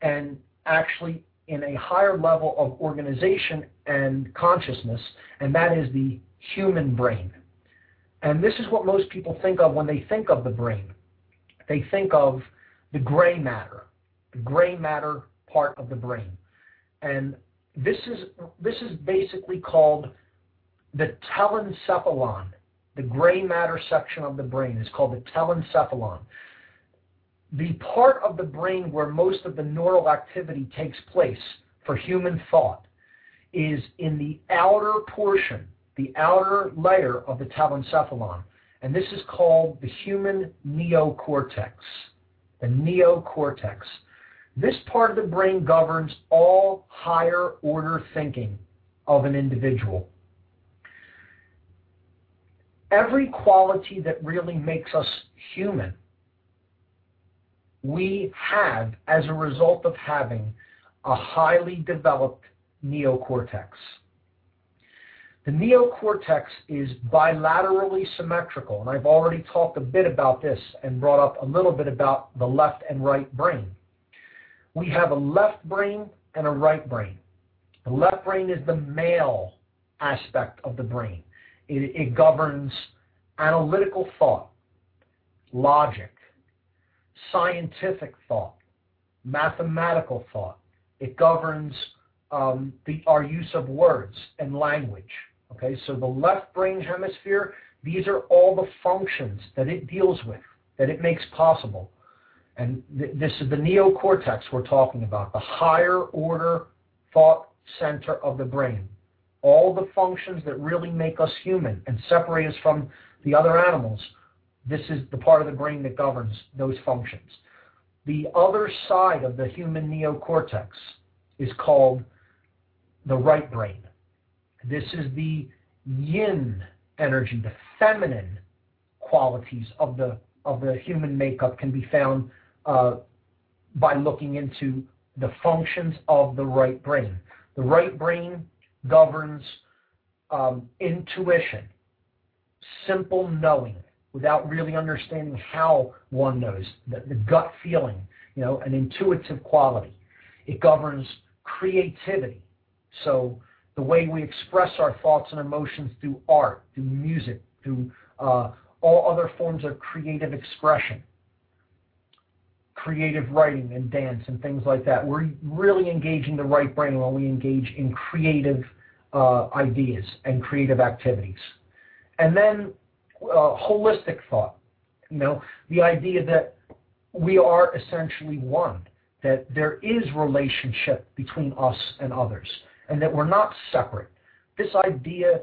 and actually in a higher level of organization and consciousness, and that is the human brain. And this is what most people think of when they think of the brain. They think of the gray matter, the gray matter part of the brain. And this is, this is basically called the telencephalon. The gray matter section of the brain is called the telencephalon the part of the brain where most of the neural activity takes place for human thought is in the outer portion, the outer layer of the telencephalon. And this is called the human neocortex. The neocortex. This part of the brain governs all higher order thinking of an individual. Every quality that really makes us human we have as a result of having a highly developed neocortex. The neocortex is bilaterally symmetrical, and I've already talked a bit about this and brought up a little bit about the left and right brain. We have a left brain and a right brain. The left brain is the male aspect of the brain. It, it governs analytical thought, logic, scientific thought, mathematical thought. It governs um, the, our use of words and language. Okay, so the left brain hemisphere, these are all the functions that it deals with, that it makes possible. And th- this is the neocortex we're talking about, the higher order thought center of the brain. All the functions that really make us human and separate us from the other animals this is the part of the brain that governs those functions. The other side of the human neocortex is called the right brain. This is the yin energy, the feminine qualities of the of the human makeup can be found uh, by looking into the functions of the right brain. The right brain governs um, intuition, simple knowing, without really understanding how one knows, the, the gut feeling, you know, an intuitive quality. It governs creativity. So the way we express our thoughts and emotions through art, through music, through uh, all other forms of creative expression, creative writing and dance and things like that. We're really engaging the right brain when we engage in creative uh, ideas and creative activities. And then uh, holistic thought, you know, the idea that we are essentially one, that there is relationship between us and others, and that we're not separate. This idea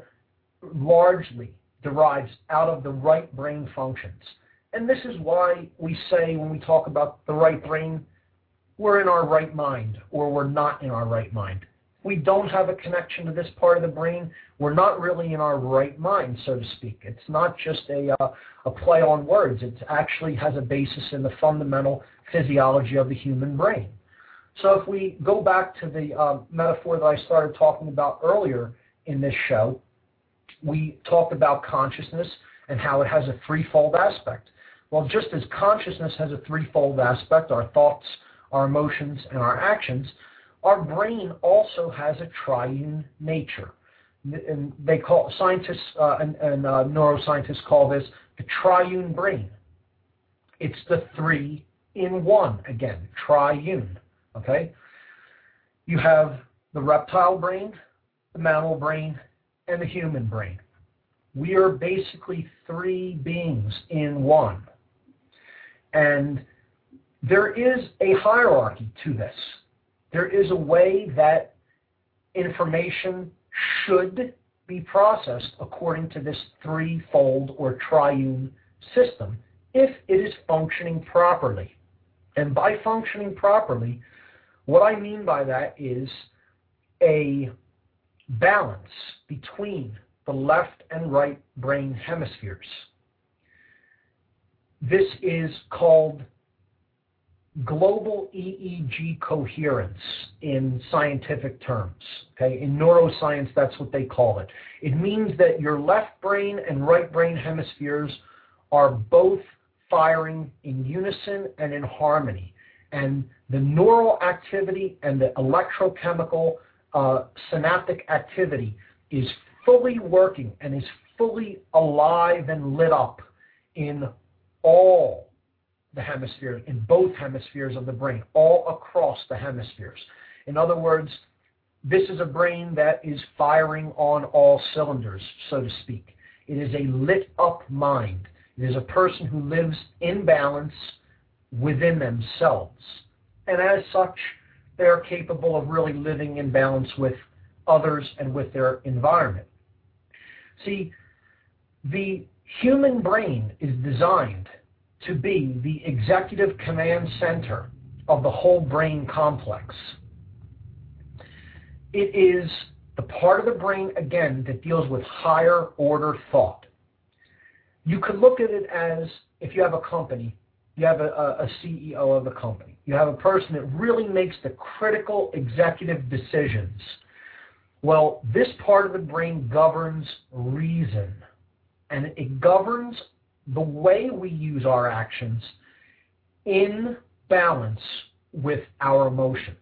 largely derives out of the right brain functions. And this is why we say when we talk about the right brain, we're in our right mind or we're not in our right mind. We don't have a connection to this part of the brain. We're not really in our right mind, so to speak. It's not just a, uh, a play on words. It actually has a basis in the fundamental physiology of the human brain. So if we go back to the uh, metaphor that I started talking about earlier in this show, we talked about consciousness and how it has a threefold aspect. Well, just as consciousness has a threefold aspect, our thoughts, our emotions, and our actions, our brain also has a triune nature. And they call scientists uh, and, and uh, neuroscientists call this the triune brain. It's the three in one again, triune. Okay, you have the reptile brain, the mammal brain, and the human brain. We are basically three beings in one. And there is a hierarchy to this. There is a way that information should be processed according to this threefold or triune system if it is functioning properly. And by functioning properly, what I mean by that is a balance between the left and right brain hemispheres. This is called global EEG coherence in scientific terms. Okay, in neuroscience, that's what they call it. It means that your left brain and right brain hemispheres are both firing in unison and in harmony, and the neural activity and the electrochemical uh, synaptic activity is fully working and is fully alive and lit up in all the hemispheres, in both hemispheres of the brain, all across the hemispheres. In other words, this is a brain that is firing on all cylinders, so to speak. It is a lit up mind. It is a person who lives in balance within themselves. And as such, they are capable of really living in balance with others and with their environment. See, the human brain is designed to be the executive command center of the whole brain complex. It is the part of the brain, again, that deals with higher order thought. You could look at it as if you have a company, you have a, a, CEO of the company, you have a person that really makes the critical executive decisions. Well, this part of the brain governs reason, and it governs the way we use our actions in balance with our emotions.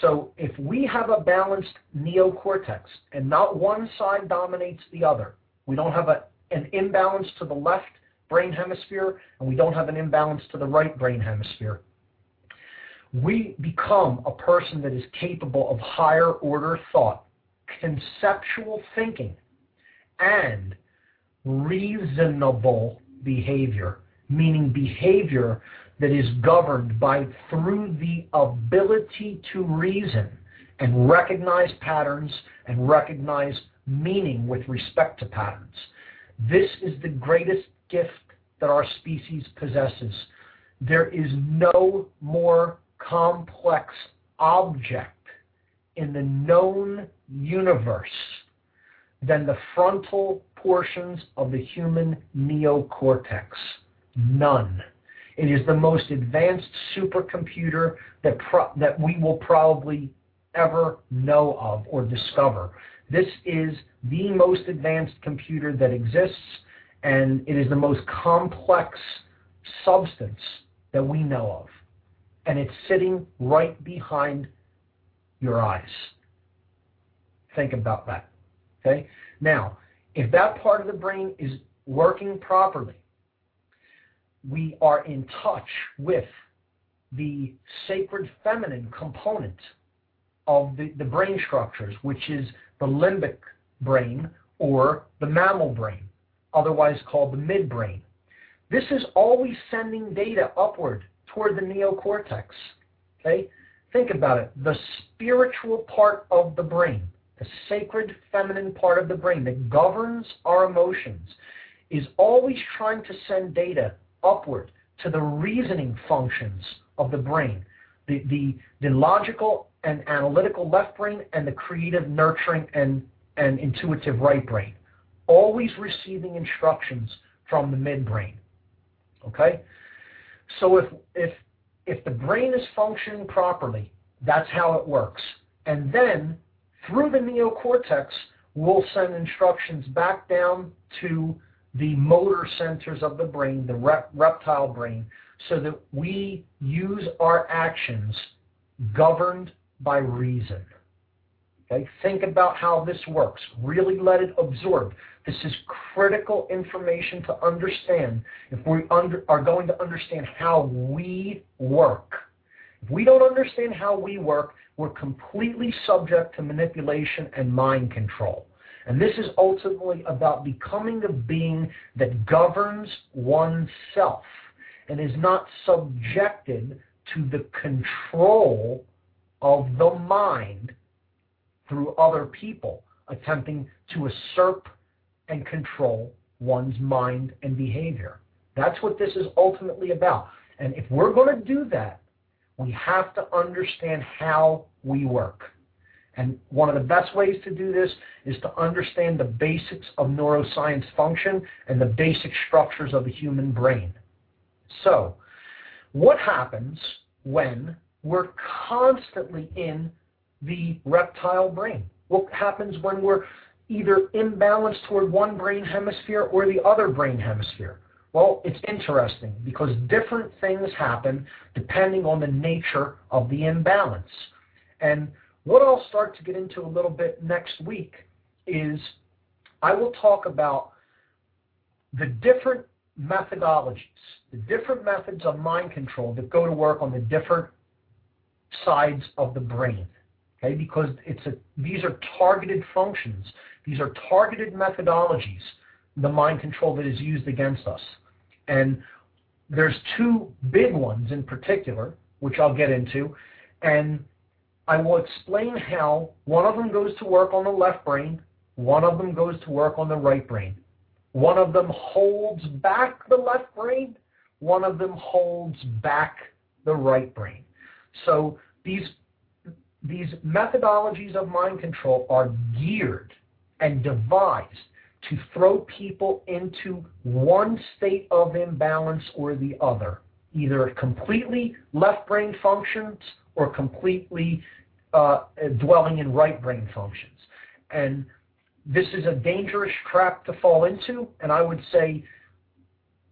So if we have a balanced neocortex and not one side dominates the other, we don't have a, an imbalance to the left brain hemisphere and we don't have an imbalance to the right brain hemisphere, we become a person that is capable of higher order thought, conceptual thinking, and reasonable behavior, meaning behavior that is governed by through the ability to reason and recognize patterns and recognize meaning with respect to patterns. This is the greatest gift that our species possesses. There is no more complex object in the known universe than the frontal portions of the human neocortex. None. It is the most advanced supercomputer that, pro- that we will probably ever know of or discover. This is the most advanced computer that exists, and it is the most complex substance that we know of. And it's sitting right behind your eyes. Think about that. Okay? Now, if that part of the brain is working properly, we are in touch with the sacred feminine component of the, the brain structures, which is the limbic brain or the mammal brain, otherwise called the midbrain. This is always sending data upward toward the neocortex. Okay? Think about it. The spiritual part of the brain, the sacred feminine part of the brain that governs our emotions, is always trying to send data upward to the reasoning functions of the brain, the, the, the logical and analytical left brain and the creative, nurturing, and, and intuitive right brain, always receiving instructions from the midbrain. Okay? So if, if, if the brain is functioning properly, that's how it works. And then through the neocortex, we'll send instructions back down to the motor centers of the brain, the rep- reptile brain, so that we use our actions governed by reason. Okay? Think about how this works. Really let it absorb. This is critical information to understand if we under, are going to understand how we work. If we don't understand how we work, we're completely subject to manipulation and mind control. And this is ultimately about becoming a being that governs oneself and is not subjected to the control of the mind through other people attempting to usurp and control one's mind and behavior. That's what this is ultimately about. And if we're going to do that, we have to understand how we work. And one of the best ways to do this is to understand the basics of neuroscience function and the basic structures of the human brain. So, what happens when we're constantly in the reptile brain? What happens when we're either imbalanced toward one brain hemisphere or the other brain hemisphere? Well, it's interesting because different things happen depending on the nature of the imbalance. And what I'll start to get into a little bit next week is I will talk about the different methodologies, the different methods of mind control that go to work on the different sides of the brain. Okay, because it's a, these are targeted functions. These are targeted methodologies, the mind control that is used against us. And there's two big ones in particular, which I'll get into. And I will explain how one of them goes to work on the left brain, one of them goes to work on the right brain. One of them holds back the left brain, one of them holds back the right brain. So these, these methodologies of mind control are geared and devised to throw people into one state of imbalance or the other, either completely left brain functions or completely uh, dwelling in right brain functions. And this is a dangerous trap to fall into, and I would say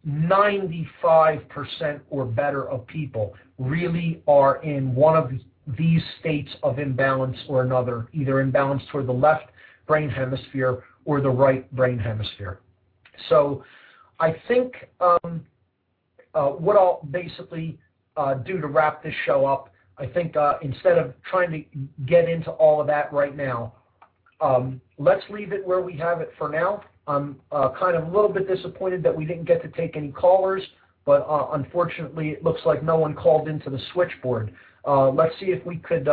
95% or better of people really are in one of these states of imbalance or another, either imbalance toward the left brain hemisphere or the right brain hemisphere. So I think um, uh, what I'll basically uh, do to wrap this show up I think uh, instead of trying to get into all of that right now, um, let's leave it where we have it for now. I'm uh, kind of a little bit disappointed that we didn't get to take any callers, but uh, unfortunately, it looks like no one called into the switchboard. Uh, let's see if we could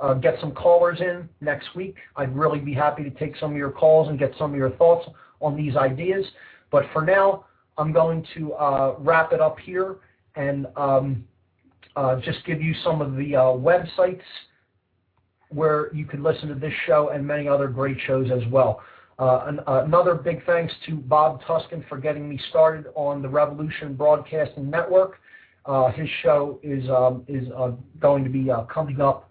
uh, uh, get some callers in next week. I'd really be happy to take some of your calls and get some of your thoughts on these ideas. But for now, I'm going to wrap it up here and. Um, uh, just give you some of the uh, websites where you can listen to this show and many other great shows as well. Uh, an, another big thanks to Bob Tuskin for getting me started on the Revolution Broadcasting Network. Uh, his show is um, is uh, going to be uh, coming up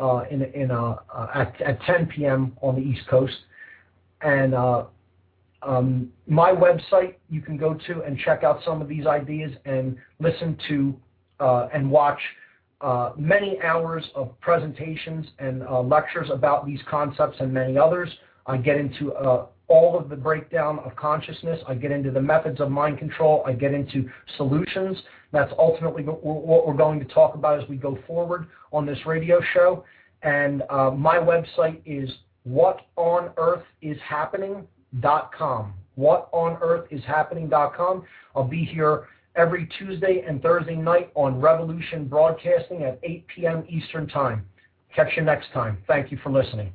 at, at 10 p.m. on the East Coast. And uh, um, my website you can go to and check out some of these ideas and listen to uh, and watch uh, many hours of presentations and uh, lectures about these concepts and many others. I get into uh, all of the breakdown of consciousness. I get into the methods of mind control. I get into solutions. That's ultimately what we're going to talk about as we go forward on this radio show. And uh, my website is whatonearthishappening.com. Whatonearthishappening.com. I'll be here every Tuesday and Thursday night on Revolution Broadcasting at 8 p.m. Eastern Time. Catch you next time. Thank you for listening.